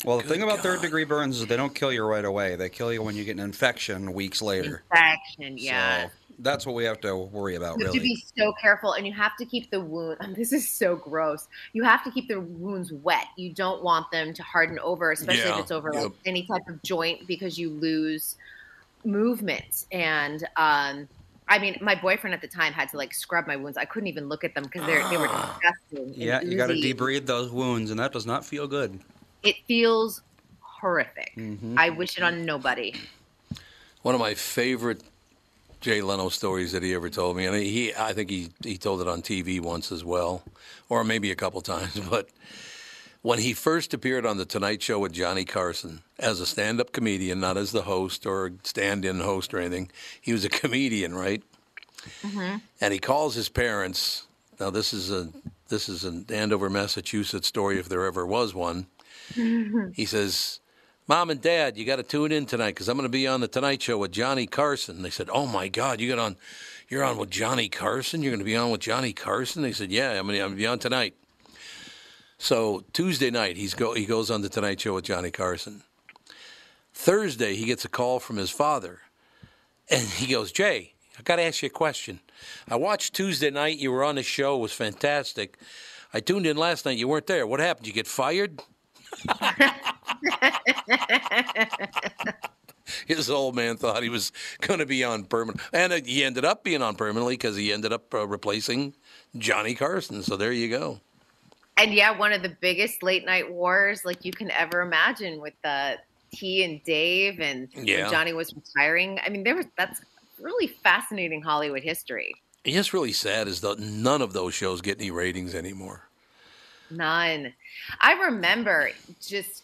Well, the Good thing about third degree burns is they don't kill you right away. They kill you when you get an infection weeks later. infection yeah So that's what we have to worry about, really. You have really. to be so careful, and you have to keep the wound. This is so gross. You have to keep the wounds wet. You don't want them to harden over, especially Yeah, if it's over like any type of joint, because you lose movement. And um, I mean, my boyfriend at the time had to like scrub my wounds. I couldn't even look at them because they were disgusting. and yeah, you got to debride those wounds, and that does not feel good. It feels horrific. Mhm. I wish it on nobody. One of my favorite Jay Leno stories that he ever told me, and he, I think he, he told it on TV once as well, or maybe a couple times. But when he first appeared on the Tonight Show with Johnny Carson as a stand-up comedian, not as the host or stand-in host or anything, he was a comedian, right? And he calls his parents. Now this is a this is an Andover, Massachusetts story, if there ever was one. he says, Mom and Dad, you got to tune in tonight because I'm going to be on the Tonight Show with Johnny Carson. They said, Oh my God, you got on, you're on with Johnny Carson. You're going to be on with Johnny Carson. They said, Yeah, I'm going to be on tonight. So Tuesday night, he's go he goes on the Tonight Show with Johnny Carson. Thursday, he gets a call from his father, and he goes, Jay, I got to ask you a question. I watched Tuesday night. You were on the show. It was fantastic. I tuned in last night. You weren't there. What happened? You get fired? His old man thought he was going to be on permanent, and uh, he ended up being on permanently because he ended up uh, replacing Johnny Carson. So there you go. And yeah, one of the biggest late night wars like you can ever imagine with the T and Dave and Yeah. Johnny was retiring. I mean, there was that's really fascinating Hollywood history. It's really sad is that none of those shows get any ratings anymore. None. I remember just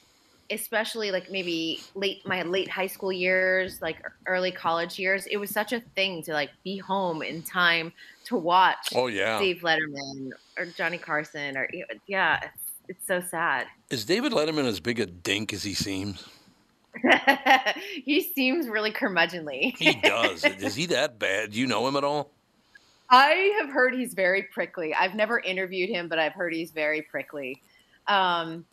especially like maybe late my late high school years, like early college years, it was such a thing to like be home in time to watch Oh yeah. Dave Letterman or Johnny Carson or yeah, it's, it's so sad. Is David Letterman as big a dink as he seems? he seems really curmudgeonly. He does. is he that bad? Do you know him at all? I have heard he's very prickly. I've never interviewed him, but I've heard he's very prickly. Um,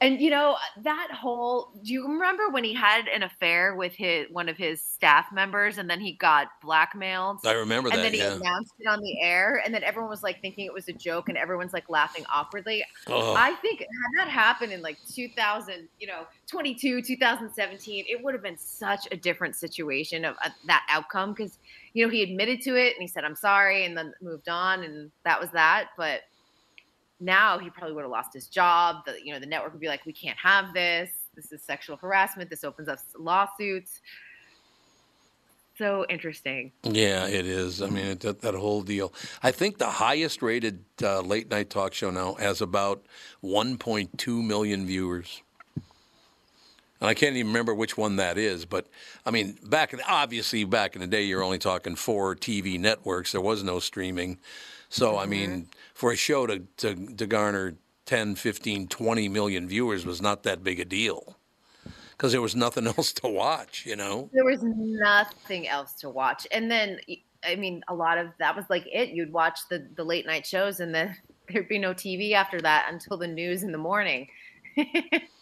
and you know that whole. Do you remember when he had an affair with his one of his staff members, and then he got blackmailed? I remember that. and then he Yeah. announced it on the air, and then everyone was like thinking it was a joke, and everyone's like laughing awkwardly. Oh, I think had that happened in like 2000, you know, 22, 2017, it would have been such a different situation of uh, that outcome because, you know, he admitted to it and he said, I'm sorry, and then moved on, and that was that. But now he probably would have lost his job. The, you know, the network would be like, we can't have this. This is sexual harassment. This opens up lawsuits. so interesting. Yeah, it is. I mean, it, that, that whole deal. I think the highest rated uh, late night talk show now has about 1.2 million viewers. And I can't even remember which one that is, but I mean, back in, obviously back in the day, you're only talking four TV networks. There was no streaming, so I mm-hmm. mean, for a show to, to to garner 10, 15, 20 million viewers was not that big a deal because there was nothing else to watch. You know, There was nothing else to watch. And then, I mean, a lot of that was like it. You'd watch the, the late night shows and then there'd be no TV after that until the news in the morning.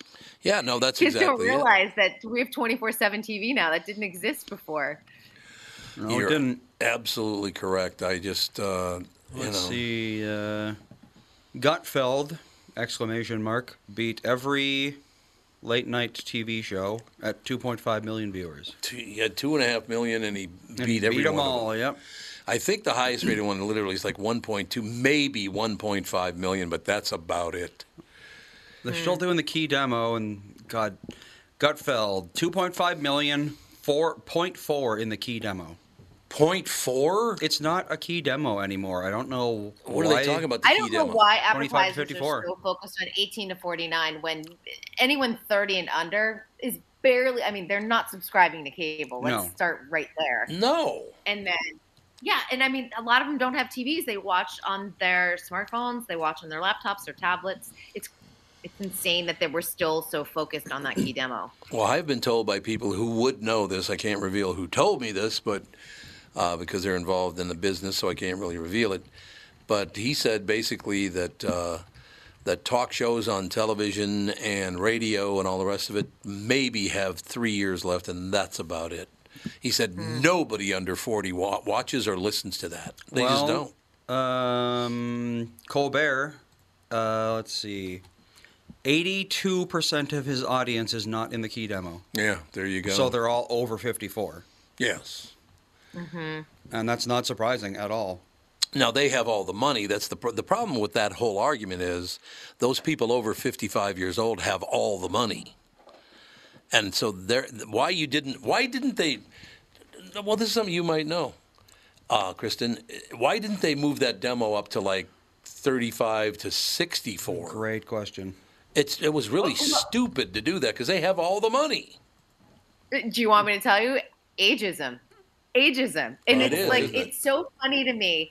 yeah, no, that's Kids exactly don't it. realize that we have 24 7 TV now. That didn't exist before. No, You're didn't. absolutely correct. I just, uh, Let's know, see. Uh, Gutfeld, exclamation mark, beat every late night TV show at 2.5 million viewers. two, he had two and a half million, and he And beat, he every beat them one of all, them. yep. I think the highest rated one literally is like 1.2, maybe 1.5 million, but that's about it. They're hmm. still doing the key demo, and God, Gutfeld, 2.5 million, 4.4 in the key demo. Point four? It's not a key demo anymore. I don't know What are why. they talking about? The I key don't know demo? why advertisers are so focused on 18 to 49 when anyone 30 and under is barely, I mean, they're not subscribing to cable. Let's No. start right there. No. And then, yeah, and I mean, a lot of them don't have TVs. They watch on their smartphones, they watch on their laptops, or tablets. It's it's insane that they were still so focused on that key demo. Well, I've been told by people who would know this. I can't reveal who told me this, but uh, because they're involved in the business, so I can't really reveal it. But he said basically that uh, that talk shows on television and radio and all the rest of it maybe have three years left, and that's about it. He said nobody under 40 wa- watches or listens to that. They just don't. Um, Colbert, uh, let's see. 82% of his audience is not in the key demo. Yeah, there you go. So they're all over 54. yes. Mm-hmm. And that's not surprising at all. Now they have all the money. That's the pr- the problem with that whole argument is those people over 55 years old have all the money, and so they're why you didn't why didn't they? Well, this is something you might know, uh, Kristyn. Why didn't they move that demo up to like 35 to 64? Great question. It's it was really stupid to do that because they have all the money. Do you want me to tell you? Ageism. Ageism. And Oh, it it's is, like, it? it's so funny to me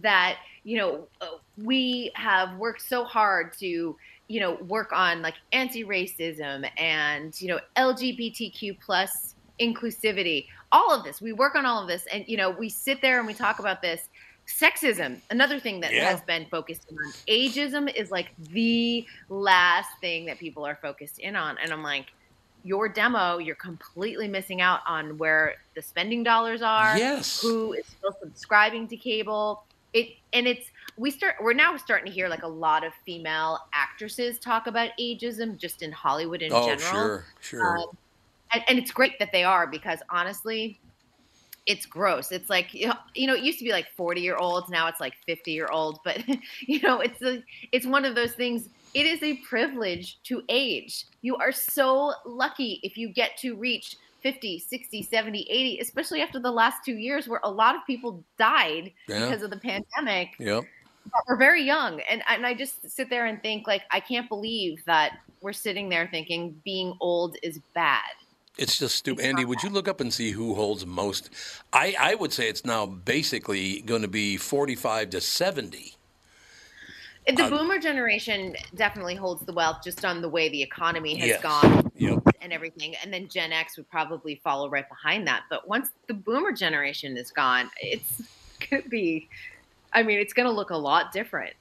that, you know, uh, we have worked so hard to, you know, work on like anti racism and, you know, LGBTQ plus inclusivity, all of this. We work on all of this. And, you know, we sit there and we talk about this. Sexism, another thing that Yeah. has been focused on. Ageism is like the last thing that people are focused in on. And I'm like, your demo, you're completely missing out on where the spending dollars are. Yes. Who is still subscribing to cable? It and it's we start we're now starting to hear like a lot of female actresses talk about ageism just in Hollywood in oh, general. sure, sure. Um, and, and it's great that they are because honestly, it's gross. It's like you know, you know, it used to be like forty year olds, now it's like fifty year olds. But you know, it's a, it's one of those things. It is a privilege to age. You are so lucky if you get to reach 50, 60, 70, 80, especially after the last two years where a lot of people died Yeah. because of the pandemic yep. we're very young and and I just sit there and think like I can't believe that we're sitting there thinking being old is bad. It's just stupid. Andy, would you look up and see who holds most? I, I would say it's now basically going to be 45 to 70. The Uh, boomer generation definitely holds the wealth just on the way the economy has Yes. gone Yep. and everything. And then Gen X would probably follow right behind that. But once the boomer generation is gone, it's to be, I mean, it's going to look a lot different.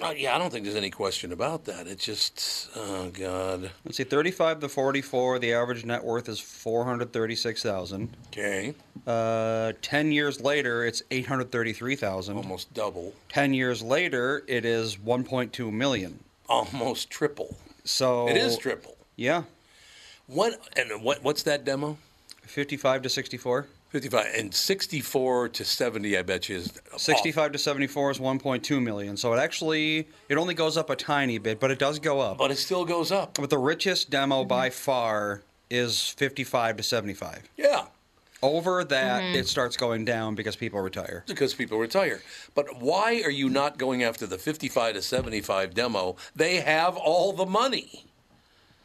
Uh, yeah, I don't think there's any question about that. It's just, oh, God. Let's see, 35 to 44, the average net worth is 436,000. Okay. Uh, 10 years later, it's 833,000. Almost double. 10 years later, it is 1.2 million. Almost triple. So It is triple. Yeah, What, and what, what's that demo? 55 to 64. 55. And 64 to 70, I bet you, is. off. 65 to 74 is 1.2 million. So it actually it only goes up a tiny bit, but it does go up. But it still goes up. But the richest demo by far is 55 to 75. Yeah. Over that, Mm-hmm. it starts going down because people retire. because people retire. But why are you not going after the 55 to 75 demo? They have all the money.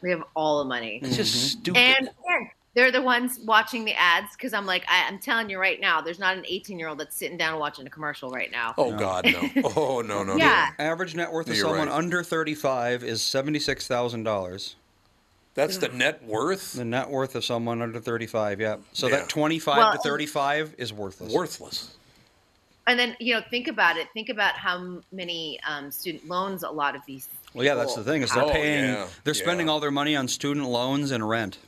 We have all the money. It's just stupid. And again, they're the ones watching the ads because I'm like, I, I'm telling you right now, there's not an 18 year old that's sitting down watching a commercial right now. oh God, no! Oh no, no, yeah. Average net worth of You're someone right. under 35 is $76,000. That's the net worth. The net worth of someone under 35, yeah. So Yeah. that 25 Well, to 35 is worthless. Worthless. And then, you know, think about it. Think about how many um, student loans a lot of these. Well, yeah, that's the thing is they're Oh, paying, yeah, they're spending yeah. all their money on student loans and rent.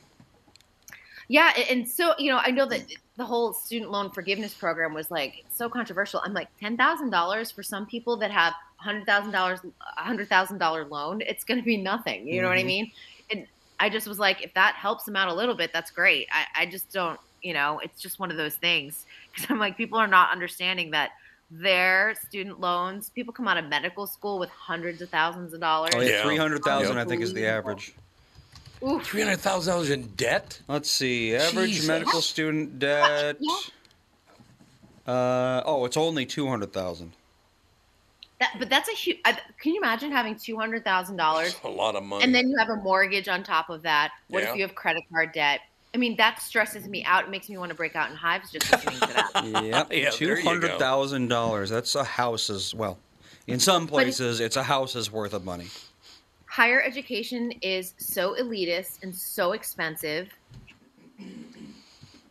Yeah, and so you know, I know that the whole student loan forgiveness program was like so controversial. I'm like ten thousand dollars for some people that have hundred thousand dollars, a hundred thousand dollar loan. It's going to be nothing. You know what I Mhm. mean? And I just was like, if that helps them out a little bit, that's great. I, I just don't, you know, it's just one of those things because I'm like, people are not understanding that their student loans. People come out of medical school with hundreds of thousands of dollars. Oh, yeah, Yeah. 300,000 Yep. I think is the average. Oof. Three hundred thousand dollars in debt. Let's see. Average Jesus. medical student debt. Uh, oh, it's only 200,000. That, but that's a huge. Can you imagine having two hundred thousand dollars A lot of money. and then you have a mortgage on top of that. What Yeah. if you have credit card debt? I mean, that stresses me out. It makes me want to break out in hives just listening to that. Yep. Yeah, there you go. $200,000. That's a house as well. In some places, it's a house's worth of money. Higher education is so elitist and so expensive. And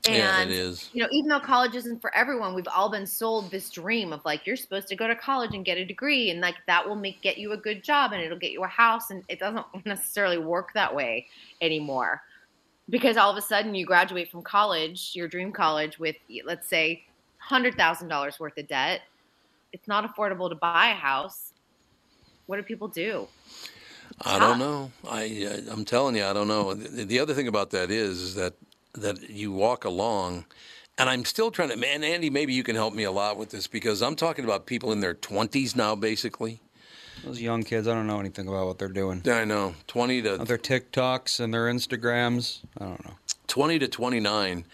yeah, it is. you know, even though college isn't for everyone, we've all been sold this dream of like you're supposed to go to college and get a degree, and like that will make get you a good job and it'll get you a house, and it doesn't necessarily work that way anymore. Because all of a sudden you graduate from college, your dream college, with let's say hundred thousand dollars worth of debt. It's not affordable to buy a house. What do people do? I don't know. I uh, I'm telling you, I don't know. The, the other thing about that is, is that that you walk along, and I'm still trying to. Man, Andy, maybe you can help me a lot with this because I'm talking about people in their 20s now, basically. Those young kids, I don't know anything about what they're doing. Yeah, I know, 20 to Their TikToks and their Instagrams, I don't know. 20 to 29.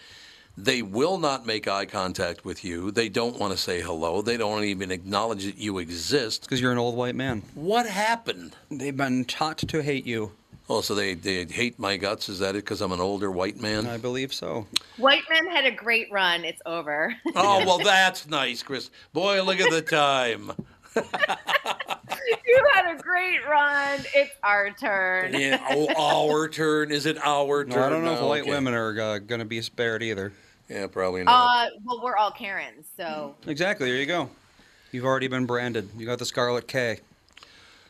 They will not make eye contact with you. They don't want to say hello. They don't even acknowledge that you exist. Because you're an old white man. What happened? They've been taught to hate you. Oh, so they, they hate my guts? Is that it? Because I'm an older white man? I believe so. White men had a great run. It's over. Oh, well, that's nice, Chris. Boy, look at the time. you had a great run. It's our turn. Yeah, oh, our turn. Is it our No, turn? I don't know if white Okay. women are uh, going to be spared either. Yeah, probably not. Uh, well, we're all Karens, so Exactly. There you go. You've already been branded. You got the Scarlet K.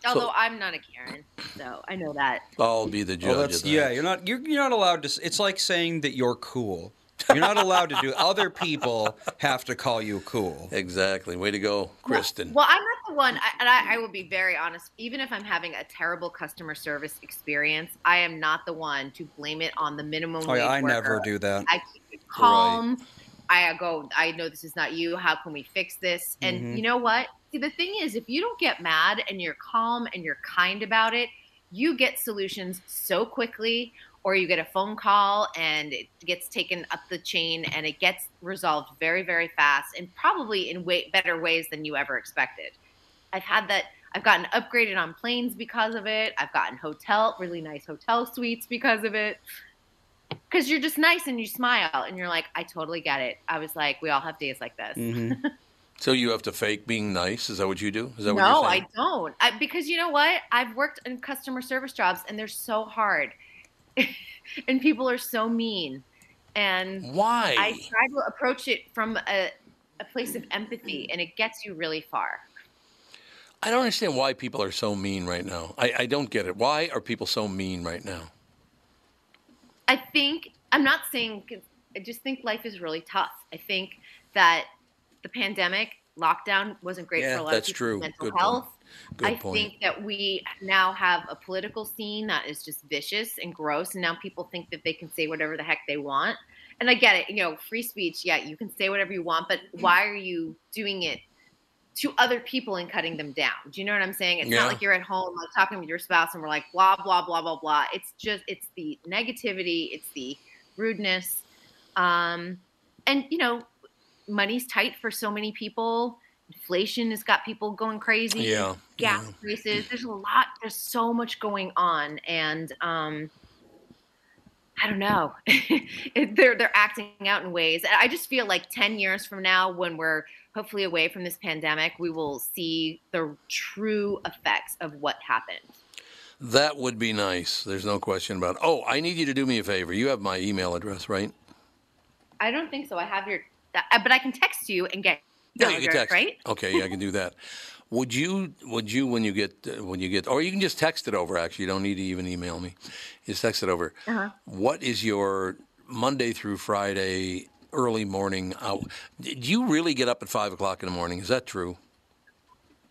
although I'm not a Karen, so I know that. I'll be the judge Oh, of that. yeah. You're not. You're, you're not allowed to. It's like saying that you're cool. You're not allowed to do. Other people have to call you cool. Exactly. Way to go, Kristyn. Well, I'm not the one, I, and I, I will be very honest. Even if I'm having a terrible customer service experience, I am not the one to blame it on the minimum Oh yeah, I worker. never do that. I calm. I go, I know this is not you. How can we fix this? And Mhm. you know what? See, the thing is, if you don't get mad and you're calm and you're kind about it, you get solutions so quickly, or you get a phone call and it gets taken up the chain and it gets resolved very, very fast and probably in way better ways than you ever expected. I've had that. I've gotten upgraded on planes because of it. I've gotten hotel, really nice hotel suites because of it because you're just nice and you smile and you're like, I totally get it. I was like, we all have days like this. hmm So you have to fake being nice? Is that what you do? Is that what No, you're? I don't. I, because you know what? I've worked in customer service jobs and they're so hard, and people are so mean. And Why? I try to approach it from a, a place of empathy, and it gets you really far. I don't understand why people are so mean right now. I, I don't get it. Why are people so mean right now? I think I'm not saying I just think life is really tough. I think that the pandemic lockdown wasn't great Yeah, for a lot that's of people's true. mental Good point. health. Good I point. think that we now have a political scene that is just vicious and gross, and now people think that they can say whatever the heck they want. And I get it, you know, free speech. Yeah, you can say whatever you want, but why are you doing it to other people and cutting them down? Do you know what I'm saying? It's Yeah. not like you're at home like talking with your spouse and we're like blah blah blah blah blah. It's just it's the negativity, it's the rudeness. Um, and you know, money's tight for so many people. Inflation has got people going crazy. Yeah, Gas yeah. prices. There's a lot. There's so much going on, and um, I don't know. they're they're acting out in ways. I just feel like ten years from now, when we're hopefully away from this pandemic, we will see the true effects of what happened. That would be nice. There's no question about it. Oh, I need you to do me a favor. You have my email address, right? I don't think so. I have your, uh, but I can text you and get. Yeah, you can text. right? Okay, yeah, I can do that. Would you? Would you when you get uh, when you get, or you can just text it over. Actually, you don't need to even email me. Just text it over. Uh-huh. What is your Monday through Friday early morning? Out? Do you really get up at five o'clock in the morning? Is that true?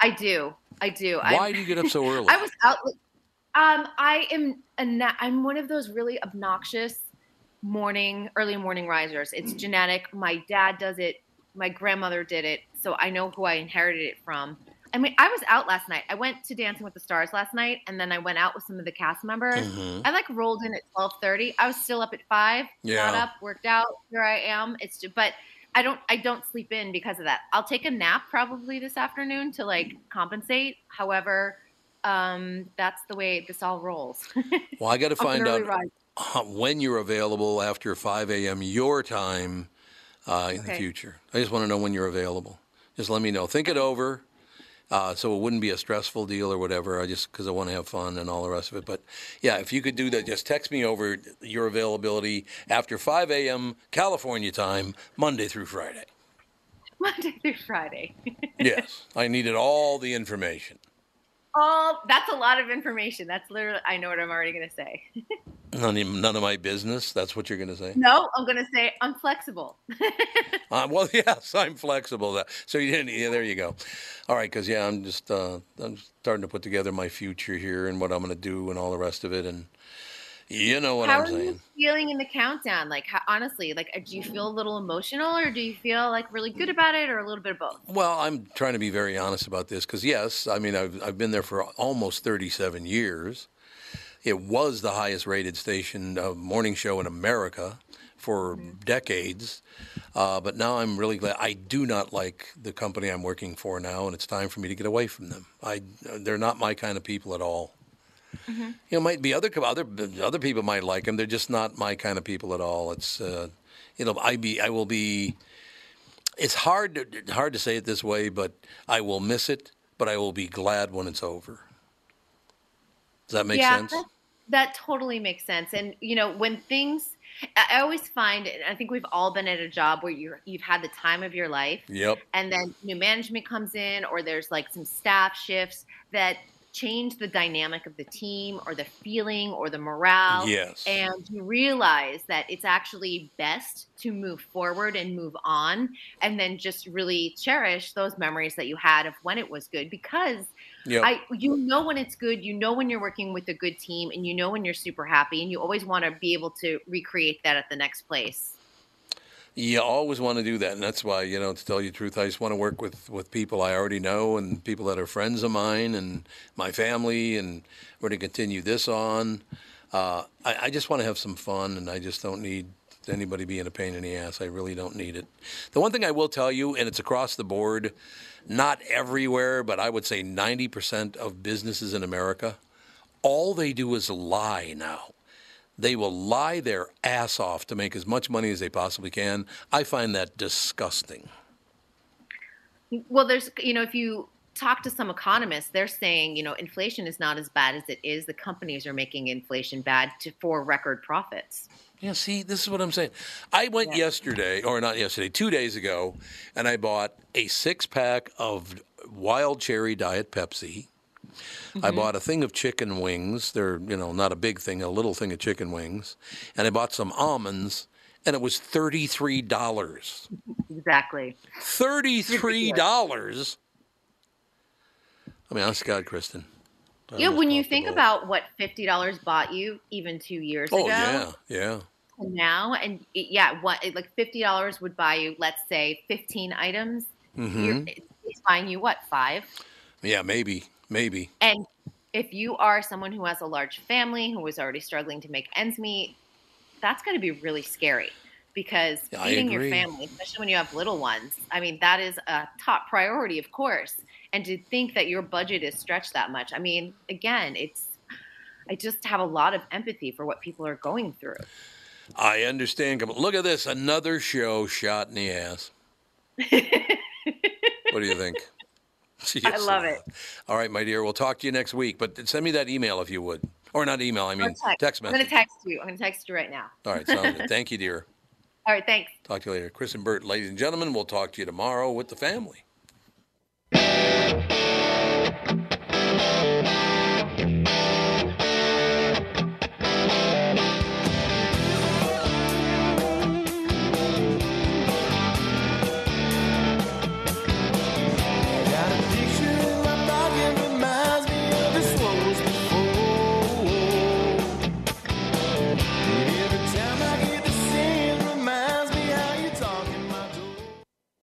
I do. I do. Why I'm- do you get up so early? I was out. Um, I am. A I'm one of those really obnoxious morning, early morning risers. It's genetic. My dad does it. My grandmother did it. So I know who I inherited it from. I mean, I was out last night. I went to Dancing with the Stars last night, and then I went out with some of the cast members. Mhm. I like rolled in at twelve thirty. I was still up at five. Yeah. Got up, worked out. Here I am. It's just, but I don't I don't sleep in because of that. I'll take a nap probably this afternoon to like compensate. However, um, that's the way this all rolls. Well, I got to find out uh, when you're available after 5 a.m. your time uh, in the future. I just want to know when you're available. Just let me know. Think it over. Uh, so it wouldn't be a stressful deal or whatever. I just because I want to have fun and all the rest of it. But yeah, if you could do that, just text me over your availability after 5 a.m. California time, Monday through Friday. Monday through Friday. Yes, I needed all the information. Oh, that's a lot of information. That's literally I know what I'm already gonna say. None of, none of my business. That's what you're going to say. No, I'm gonna say I'm flexible. Uh, well, yes, I'm flexible. So you didn't. Yeah, there you go. All right, because yeah, I'm just uh, I'm starting to put together my future here and what I'm going to do and all the rest of it, and you know what how I'm are saying. you feeling in the countdown? Like, how, honestly, like, uh, do you feel a little emotional, or do you feel like really good about it, or a little bit of both? Well, I'm trying to be very honest about this because yes, I mean I've I've been there for almost 37 years. It was the highest rated station uh, morning show in America for decades, uh, but now I'm really glad. I do not like the company I'm working for now, and it's time for me to get away from them. I they're not my kind of people at all. You know, might be other other other people might like them. They're just not my kind of people at all. It's uh, you know I be I will be. It's hard to, hard to say it this way, but I will miss it. But I will be glad when it's over. Does that make yeah, sense? That, that totally makes sense. And you know, when things, I I always find, and I think we've all been at a job where you you've had the time of your life, Yep. and then new management comes in, or there's like some staff shifts that change the dynamic of the team, or the feeling, or the morale. Yes. And you realize that it's actually best to move forward and move on, and then just really cherish those memories that you had of when it was good, because Yep. I you know when it's good, you know when you're working with a good team, and you know when you're super happy, and you always want to be able to recreate that at the next place. You always want to do that, and that's why you know to tell you the truth, I just want to work with with people I already know and people that are friends of mine and my family, and we're going to continue this on. Uh, I, I just want to have some fun, and I just don't need anybody being a pain in the ass. I really don't need it. The one thing I will tell you, and it's across the board, not everywhere, but I would say ninety percent of businesses in America, all they do is lie now. They will lie their ass off to make as much money as they possibly can. I find that disgusting. Well, there's you know if you talk to some economists, they're saying you know inflation is not as bad as it is. The companies are making inflation bad to, for record profits. Yeah, see, this is what I'm saying. I went yesterday, or not yesterday, two days ago, and I bought a six pack of wild cherry diet Pepsi. I bought a thing of chicken wings. They're, you know, not a big thing, a little thing of chicken wings. And I bought some almonds, and it was $33. Exactly. $33? I mean, honest God, Kristyn. I'm Yeah, when you think about what fifty dollars bought you even two years Oh, ago, yeah, yeah. now, and it- yeah, what like fifty dollars would buy you, let's say, fifteen items. Mm-hmm. You're, it's buying you what five? Yeah, maybe, maybe. And if you are someone who has a large family who is already struggling to make ends meet, that's going to be really scary. because Yeah, feeding your family, especially when you have little ones, I mean, that is a top priority, of course. And to think that your budget is stretched that much, I mean, again, it's, I just have a lot of empathy for what people are going through. I understand. Look at this. Another show shot in the ass. what do you think? I love it. All right, my dear. We'll talk to you next week. But send me that email if you would. Or not email, I mean Or text message. I'm going to text you. I'm going to text you right now. All right, sounds good. Thank you, dear. All right, thanks. Talk to you later. Kristyn Burtt, ladies and gentlemen, we'll talk to you tomorrow with the family.